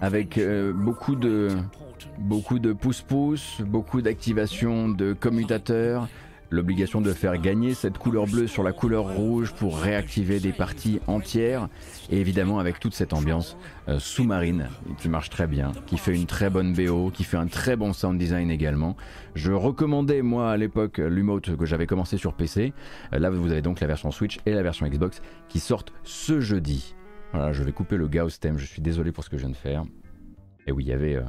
avec euh, beaucoup de beaucoup de pouce-pouce, beaucoup d'activation de commutateurs, l'obligation de faire gagner cette couleur bleue sur la couleur rouge pour réactiver des parties entières, et évidemment avec toute cette ambiance euh, sous-marine qui marche très bien, qui fait une très bonne BO, qui fait un très bon sound design également. Je recommandais moi à l'époque l'Umote que j'avais commencé sur PC. Euh, là vous avez donc la version Switch et la version Xbox qui sortent ce jeudi. Voilà, je vais couper le Gauss thème, je suis désolé pour ce que je viens de faire. Et oui, il y avait, euh,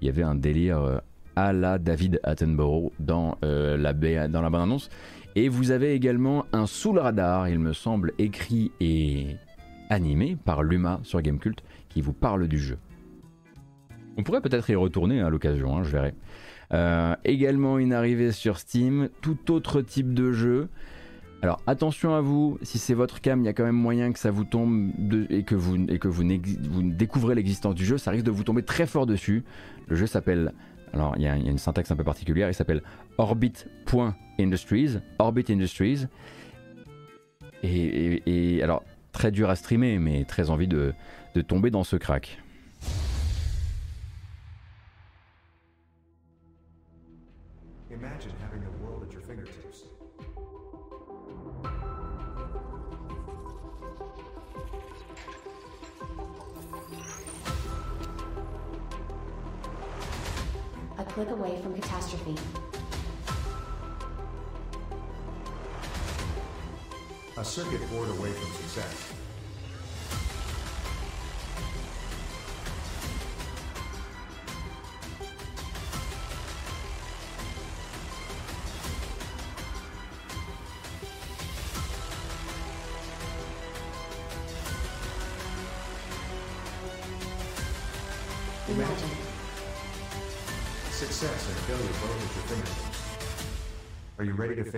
il y avait un délire à la David Attenborough dans, euh, la, dans la bande-annonce. Et vous avez également un sous le radar, il me semble, écrit et animé par Luma sur Gamecult qui vous parle du jeu. On pourrait peut-être y retourner à l'occasion, hein, je verrai. Euh, également une arrivée sur Steam, tout autre type de jeu. Alors attention à vous, si c'est votre cam, il y a quand même moyen que ça vous tombe et que vous, et que vous découvrez l'existence du jeu, ça risque de vous tomber très fort dessus. Le jeu s'appelle alors, il y, a une syntaxe un peu particulière. Il s'appelle orbit.industries. Orbit Industries. Et, alors, très dur à streamer, mais très envie de, de tomber dans ce crack. Click away from catastrophe. A circuit board away from success.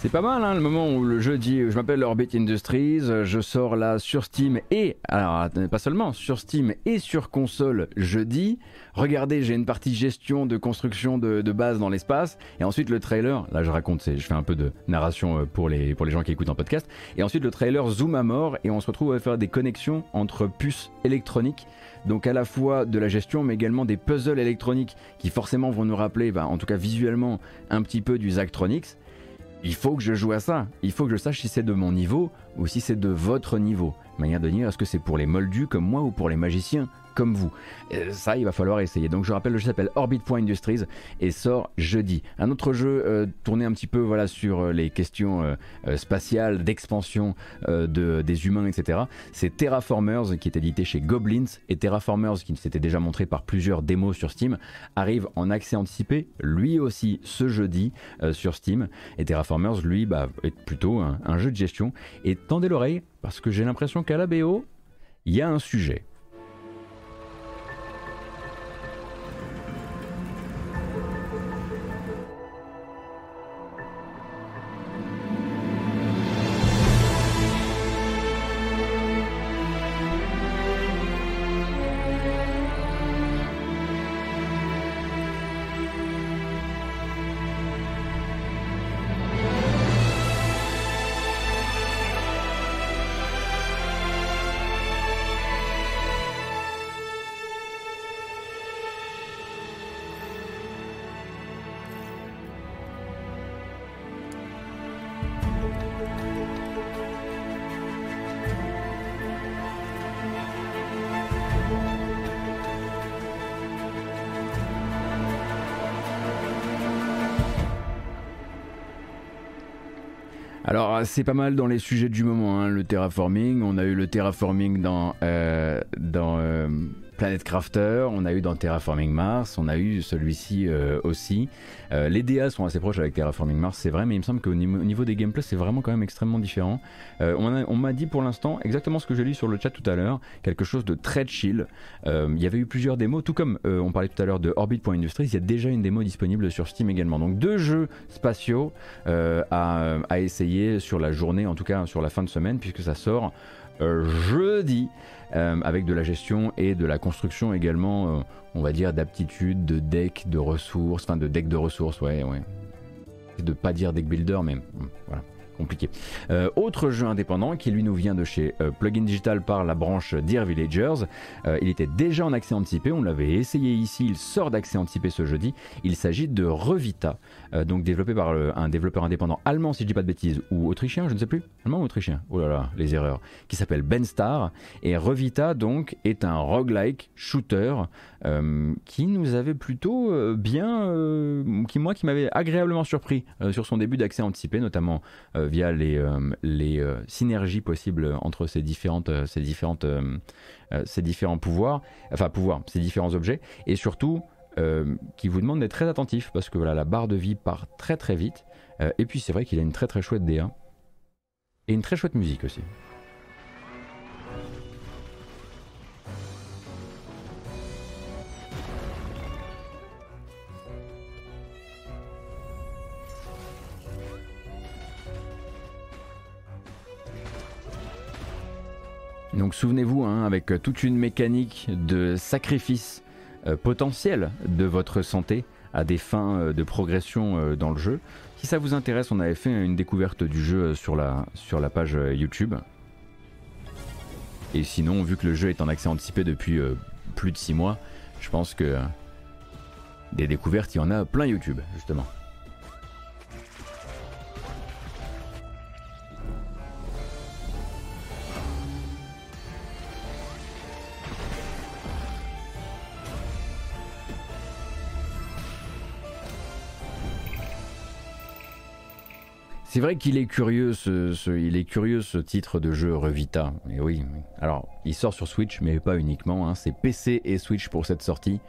C'est pas mal hein, le moment où le jeu dit je m'appelle Orbit Industries, je sors là sur Steam et alors pas seulement sur Steam et sur console jeudi. Regardez, j'ai une partie gestion de construction de, base dans l'espace et ensuite le trailer. Là je raconte, je fais un peu de narration euh, pour les pour les gens qui écoutent en podcast et ensuite le trailer zoom à mort et on se retrouve à faire des connexions entre puces électroniques donc à la fois de la gestion, mais également des puzzles électroniques qui forcément vont nous rappeler, bah, en tout cas visuellement, un petit peu du Zachtronics. Il faut que je joue à ça. Il faut que je sache si c'est de mon niveau ou si c'est de votre niveau. Manière de dire, est-ce que c'est pour les moldus comme moi ou pour les magiciens comme vous. Euh, ça, il va falloir essayer. Donc je rappelle, le jeu s'appelle Orbit.industries et sort jeudi. Un autre jeu euh, tourné un petit peu voilà, sur euh, les questions spatiales, d'expansion de, des humains, etc. C'est Terraformers qui est édité chez Goblins et Terraformers qui s'était déjà montré par plusieurs démos sur Steam arrive en accès anticipé lui aussi ce jeudi sur Steam. Et Terraformers, lui, bah, est plutôt un, un jeu de gestion. Et tendez l'oreille parce que j'ai l'impression qu'à la BO, il y a un sujet. C'est pas mal dans les sujets du moment, hein, le terraforming. On a eu le terraforming dans, euh, dans euh, Planet Crafter, on a eu dans Terraforming Mars, on a eu celui-ci euh, aussi. Euh, les DA sont assez proches avec Terraforming Mars, c'est vrai, mais il me semble qu'au niveau, des gameplays, c'est vraiment quand même extrêmement différent. Euh, on m'a dit pour l'instant exactement ce que j'ai lu sur le chat tout à l'heure, quelque chose de très chill. Il y avait eu plusieurs démos, tout comme on parlait tout à l'heure de Orbit.industries, il y a déjà une démo disponible sur Steam également. Donc deux jeux spatiaux à, à essayer sur la journée, en tout cas sur la fin de semaine, puisque ça sort jeudi, avec de la gestion et de la construction également, on va dire, d'aptitude, de deck de ressources, enfin de deck de ressources, ouais, ouais. De pas dire deck builder, mais voilà compliqué. Euh, autre jeu indépendant qui lui nous vient de chez euh, Plugin Digital par la branche Dear Villagers. Euh, il était déjà en accès anticipé, on l'avait essayé ici, il sort d'accès anticipé ce jeudi. Il s'agit de Revita, donc développé par un développeur indépendant allemand si je dis pas de bêtises, ou autrichien, je ne sais plus, allemand ou autrichien, oh là là, les erreurs, qui s'appelle Benstar. Et Revita donc est un roguelike shooter qui nous avait plutôt bien, qui moi qui m'avait agréablement surpris sur son début d'accès anticipé, notamment via les, euh, les euh, synergies possibles entre ces, différentes, euh, ces, différentes, ces différents pouvoirs, enfin pouvoirs, ces différents objets, et surtout qui vous demande d'être très attentif parce que voilà, la barre de vie part très très vite. et puis c'est vrai qu'il a une très très chouette DA et une très chouette musique aussi. Donc souvenez-vous, hein, avec toute une mécanique de sacrifice euh, potentiel de votre santé à des fins euh, de progression euh, dans le jeu. Si ça vous intéresse, on avait fait une découverte du jeu sur la, sur la page YouTube. Et sinon, vu que le jeu est en accès anticipé depuis plus de 6 mois, je pense que des découvertes, il y en a plein YouTube, justement. C'est vrai qu'il est curieux ce, est curieux ce titre de jeu Revita. Et oui, alors il sort sur Switch, mais pas uniquement. Hein. C'est PC et Switch pour cette sortie.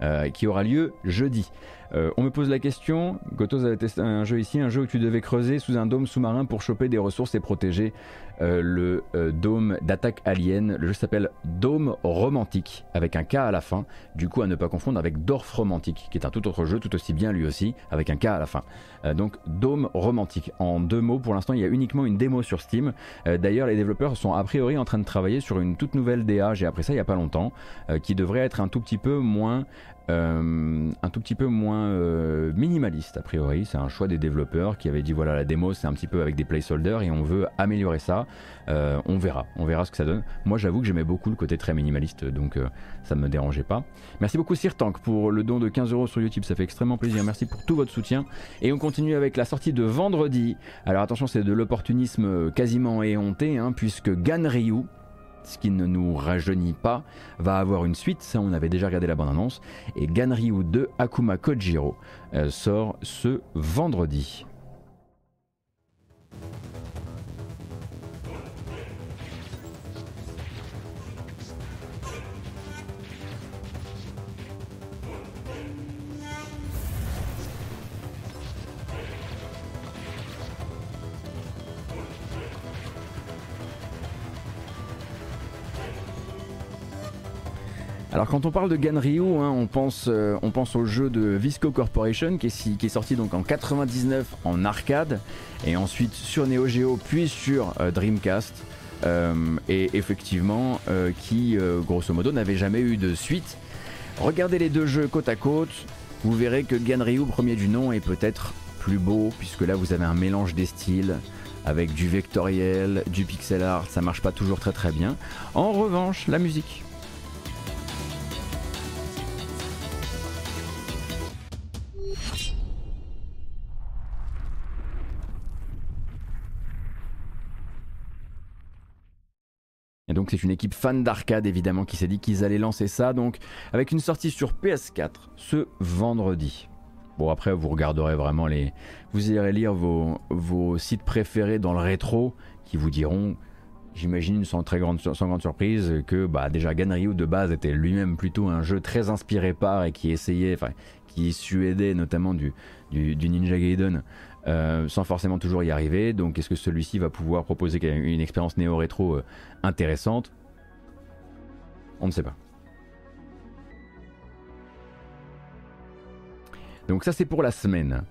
Euh, qui aura lieu jeudi. Euh, on me pose la question, Gotos avait testé un jeu ici, un jeu où tu devais creuser sous un dôme sous-marin pour choper des ressources et protéger euh, le dôme d'attaque alien. Le jeu s'appelle Dôme Romantique, avec un K à la fin, du coup à ne pas confondre avec Dorf Romantique, qui est un tout autre jeu, tout aussi bien lui aussi, avec un K à la fin. donc Dôme Romantique. En deux mots, pour l'instant il y a uniquement une démo sur Steam. D'ailleurs les développeurs sont a priori en train de travailler sur une toute nouvelle DA, j'ai appris ça il n'y a pas longtemps, qui devrait être un tout petit peu moins euh, un tout petit peu moins euh, minimaliste a priori. C'est un choix des développeurs qui avaient dit voilà la démo c'est un petit peu avec des placeholders et on veut améliorer ça. Euh, on verra, on verra ce que ça donne. Moi j'avoue que j'aimais beaucoup le côté très minimaliste donc ça ne me dérangeait pas. Merci beaucoup Sir Tank pour le don de 15 euros sur YouTube, ça fait extrêmement plaisir. Merci pour tout votre soutien et on continue avec la sortie de vendredi. Alors attention c'est de l'opportunisme quasiment éhonté hein, puisque Ganryu ce qui ne nous rajeunit pas, va avoir une suite, ça on avait déjà regardé la bande-annonce, et Ganryu 2 Akuma Kojiro euh, sort ce vendredi. Alors quand on parle de Ganryu, hein, on, pense, euh, on pense au jeu de Visco Corporation qui est, sorti donc en 99 en arcade et ensuite sur Neo Geo puis sur euh, Dreamcast. Euh, et effectivement qui grosso modo n'avait jamais eu de suite. Regardez les deux jeux côte à côte, vous verrez que Ganryu premier du nom est peut-être plus beau puisque là vous avez un mélange des styles avec du vectoriel, du pixel art, ça marche pas toujours très très bien. En revanche, la musique Et donc c'est une équipe fan d'arcade évidemment qui s'est dit qu'ils allaient lancer ça, donc avec une sortie sur PS4 ce vendredi. Bon après vous regarderez vraiment les... Vous irez lire vos, sites préférés dans le rétro qui vous diront, j'imagine sans très grande, sans grande surprise, que bah, déjà Ganryu de base était lui-même plutôt un jeu très inspiré par et qui essayait, enfin qui suédait notamment du Ninja Gaiden euh, sans forcément toujours y arriver. Donc est-ce que celui-ci va pouvoir proposer une expérience néo-rétro euh, intéressante? On ne sait pas. Donc ça c'est pour la semaine.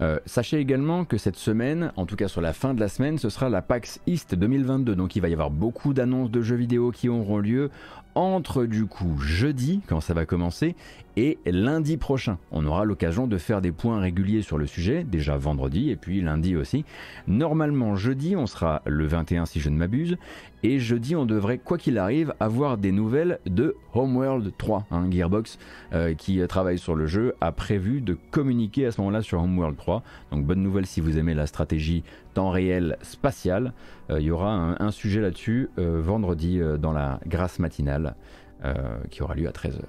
Euh, sachez également que cette semaine, en tout cas sur la fin de la semaine, ce sera la PAX East 2022. Donc il va y avoir beaucoup d'annonces de jeux vidéo qui auront lieu entre du coup jeudi, quand ça va commencer, et lundi prochain. On aura l'occasion de faire des points réguliers sur le sujet, déjà vendredi et puis lundi aussi. Normalement jeudi, on sera le 21 si je ne m'abuse, et jeudi on devrait, quoi qu'il arrive, avoir des nouvelles de Homeworld 3. Hein, Gearbox, euh, qui travaille sur le jeu, a prévu de communiquer à ce moment-là sur Homeworld 3. Donc bonne nouvelle si vous aimez la stratégie temps réel spatial. Euh, il y aura un, sujet là-dessus euh, vendredi dans la grâce matinale qui aura lieu à 13h.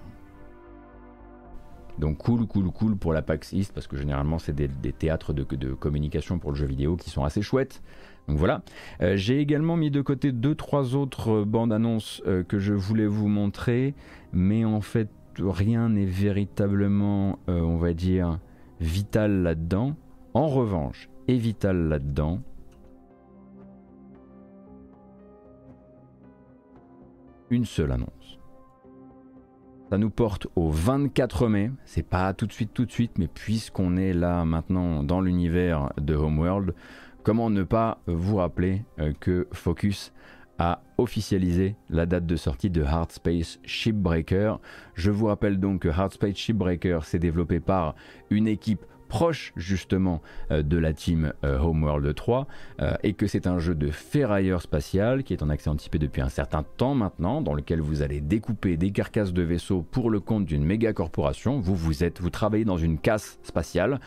Donc cool, cool, cool pour la PAX East, parce que généralement c'est des, théâtres de, communication pour le jeu vidéo qui sont assez chouettes. Donc voilà. Euh, j'ai également mis de côté deux, trois autres bandes annonces euh, que je voulais vous montrer, mais en fait rien n'est véritablement, euh, on va dire, vital là-dedans. En revanche, est vital là-dedans. Une seule annonce. Ça nous porte au 24 mai. C'est pas tout de suite, tout de suite, mais puisqu'on est là maintenant dans l'univers de Homeworld, comment ne pas vous rappeler euh, que Focus a officialisé la date de sortie de Hard Space Shipbreaker? Je vous rappelle donc que Hard Space Shipbreaker s'est développé par une équipe proche justement euh, de la team euh, Homeworld 3 euh, et que c'est un jeu de ferrailleur spatial qui est en accès anticipé depuis un certain temps maintenant dans lequel vous allez découper des carcasses de vaisseaux pour le compte d'une méga corporation. Vous vous êtes vous travaillez dans une casse spatiale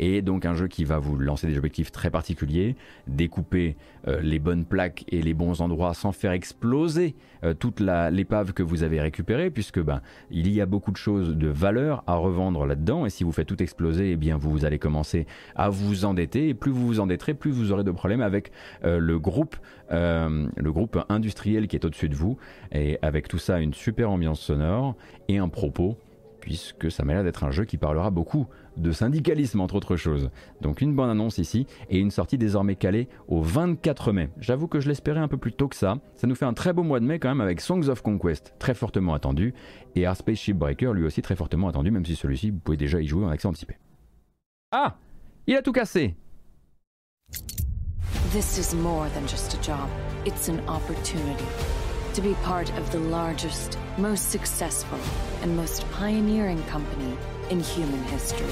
et donc un jeu qui va vous lancer des objectifs très particuliers, découper euh, les bonnes plaques et les bons endroits sans faire exploser euh, toute l'épave que vous avez récupérée, puisque ben, il y a beaucoup de choses de valeur à revendre là-dedans, et si vous faites tout exploser, eh bien vous allez commencer à vous endetter, et plus vous vous endetterez, plus vous aurez de problèmes avec euh, le groupe, le groupe industriel qui est au-dessus de vous, et avec tout ça une super ambiance sonore et un propos puisque ça m'a l'air d'être un jeu qui parlera beaucoup de syndicalisme entre autres choses. Donc une bonne annonce ici et une sortie désormais calée au 24 mai. J'avoue que je l'espérais un peu plus tôt que ça. Ça nous fait un très beau mois de mai quand même avec Songs of Conquest très fortement attendu et Our Spaceship Breaker lui aussi très fortement attendu même si celui-ci vous pouvez déjà y jouer en accès anticipé. Ah Il a tout cassé to be part of the largest, most successful, and most pioneering company in human history.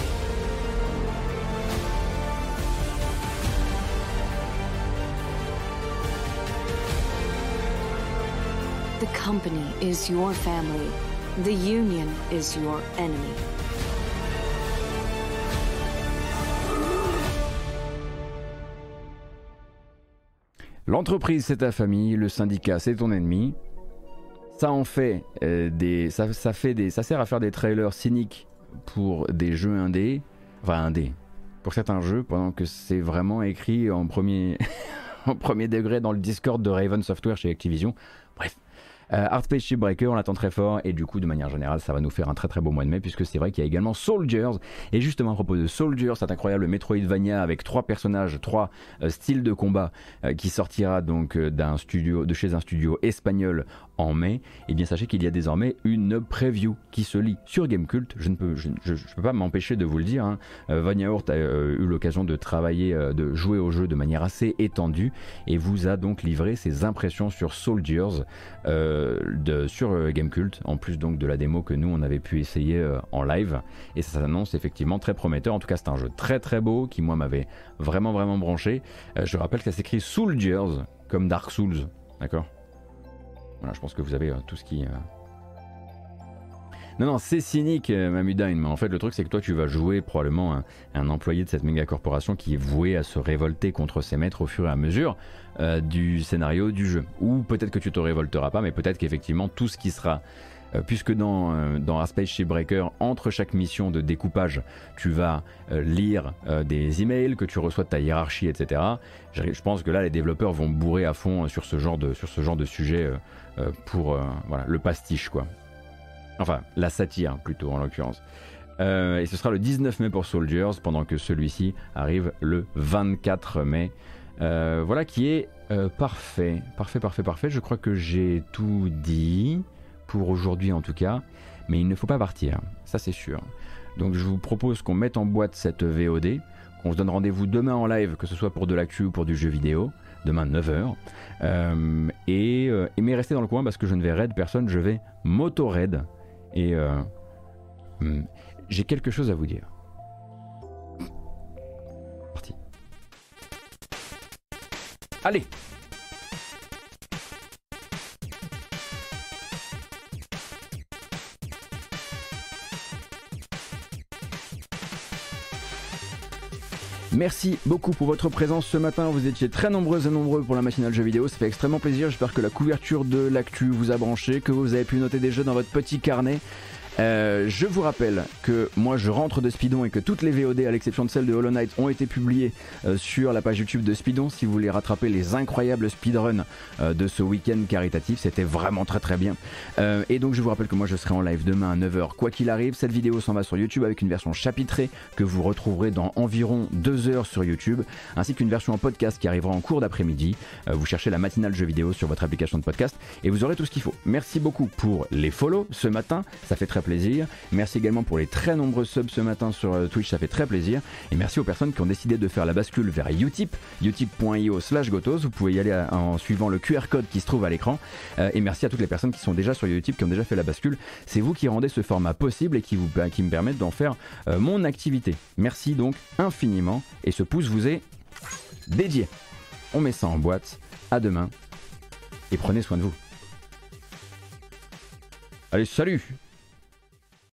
The company is your family. The union is your enemy. L'entreprise, c'est ta famille, le syndicat, c'est ton ennemi. Ça en fait euh, des, ça, ça, fait des, ça sert à faire des trailers cyniques pour des jeux indés, enfin indés, pour certains jeux, pendant que c'est vraiment écrit en premier, en premier degré dans le Discord de Raven Software chez Activision. Bref, euh, Art Space Shipbreaker, on l'attend très fort et du coup, de manière générale, ça va nous faire un très très beau mois de mai puisque c'est vrai qu'il y a également Soldiers. Et justement, à propos de Soldiers, cet incroyable Metroidvania avec trois personnages, trois euh, styles de combat euh, qui sortira donc d'un studio, de chez un studio espagnol en mai, et eh bien sachez qu'il y a désormais une preview qui se lit sur Gamecult. Je ne peux, pas m'empêcher de vous le dire. Hein. Vania Hort a eu l'occasion de travailler, de jouer au jeu de manière assez étendue et vous a donc livré ses impressions sur Soldiers. De, sur euh, Gamecult, en plus donc de la démo que nous on avait pu essayer euh, en live. Et ça s'annonce effectivement très prometteur. En tout cas, c'est un jeu très très beau qui moi m'avait vraiment vraiment branché. je rappelle que ça s'écrit Soldiers comme Dark Souls, d'accord? Voilà, je pense que vous avez tout ce qui non, non, c'est cynique, euh, Mamudine, mais en fait, le truc, c'est que toi, tu vas jouer probablement un, employé de cette méga corporation qui est voué à se révolter contre ses maîtres au fur et à mesure euh, du scénario du jeu. Ou peut-être que tu te révolteras pas, mais peut-être qu'effectivement, tout ce qui sera. Euh, puisque dans, dans Space Shipbreaker, entre chaque mission de découpage, tu vas lire des emails que tu reçois de ta hiérarchie, etc. Je, pense que là, les développeurs vont bourrer à fond sur ce genre de, sur ce genre de sujet pour voilà, le pastiche, quoi. Enfin, la satire plutôt en l'occurrence. Euh, et ce sera le 19 mai pour Soldiers, pendant que celui-ci arrive le 24 mai. Euh, voilà qui est euh, parfait. Parfait, parfait, parfait. Je crois que j'ai tout dit, pour aujourd'hui en tout cas. Mais il ne faut pas partir, ça c'est sûr. Donc je vous propose qu'on mette en boîte cette VOD On se donne rendez-vous demain en live, que ce soit pour de l'actu ou pour du jeu vidéo, demain 9h. Euh, et, et, mais restez dans le coin parce que je ne vais raid personne, je vais moto-raid. Et euh, hmm, j'ai quelque chose à vous dire. Allez Merci beaucoup pour votre présence ce matin. Vous étiez très nombreuses et nombreux pour la matinale jeu vidéo. Ça fait extrêmement plaisir. J'espère que la couverture de l'actu vous a branché, que vous avez pu noter des jeux dans votre petit carnet. Euh, je vous rappelle que moi je rentre de Speedon et que toutes les VOD à l'exception de celle de Hollow Knight ont été publiées euh, sur la page YouTube de Speedon. Si vous voulez rattraper les incroyables speedruns euh, de ce week-end caritatif c'était vraiment très très bien. Et donc je vous rappelle que moi je serai en live demain à 9h quoi qu'il arrive. Cette vidéo s'en va sur YouTube avec une version chapitrée que vous retrouverez dans environ 2 heures sur YouTube ainsi qu'une version en podcast qui arrivera en cours d'après-midi. Vous cherchez la matinale jeu vidéo sur votre application de podcast et vous aurez tout ce qu'il faut. Merci beaucoup pour les follow ce matin. Ça fait très plaisir. Merci également pour les très nombreux subs ce matin sur euh, Twitch, ça fait très plaisir. Et merci aux personnes qui ont décidé de faire la bascule vers Utip, utip.io slash gotos. Vous pouvez y aller en suivant le QR code qui se trouve à l'écran. Euh, et merci à toutes les personnes qui sont déjà sur Utip, qui ont déjà fait la bascule. C'est vous qui rendez ce format possible et qui, bah, qui me permettent d'en faire euh, mon activité. Merci donc infiniment. Et ce pouce vous est dédié. On met ça en boîte. À demain. Et prenez soin de vous. Allez, salut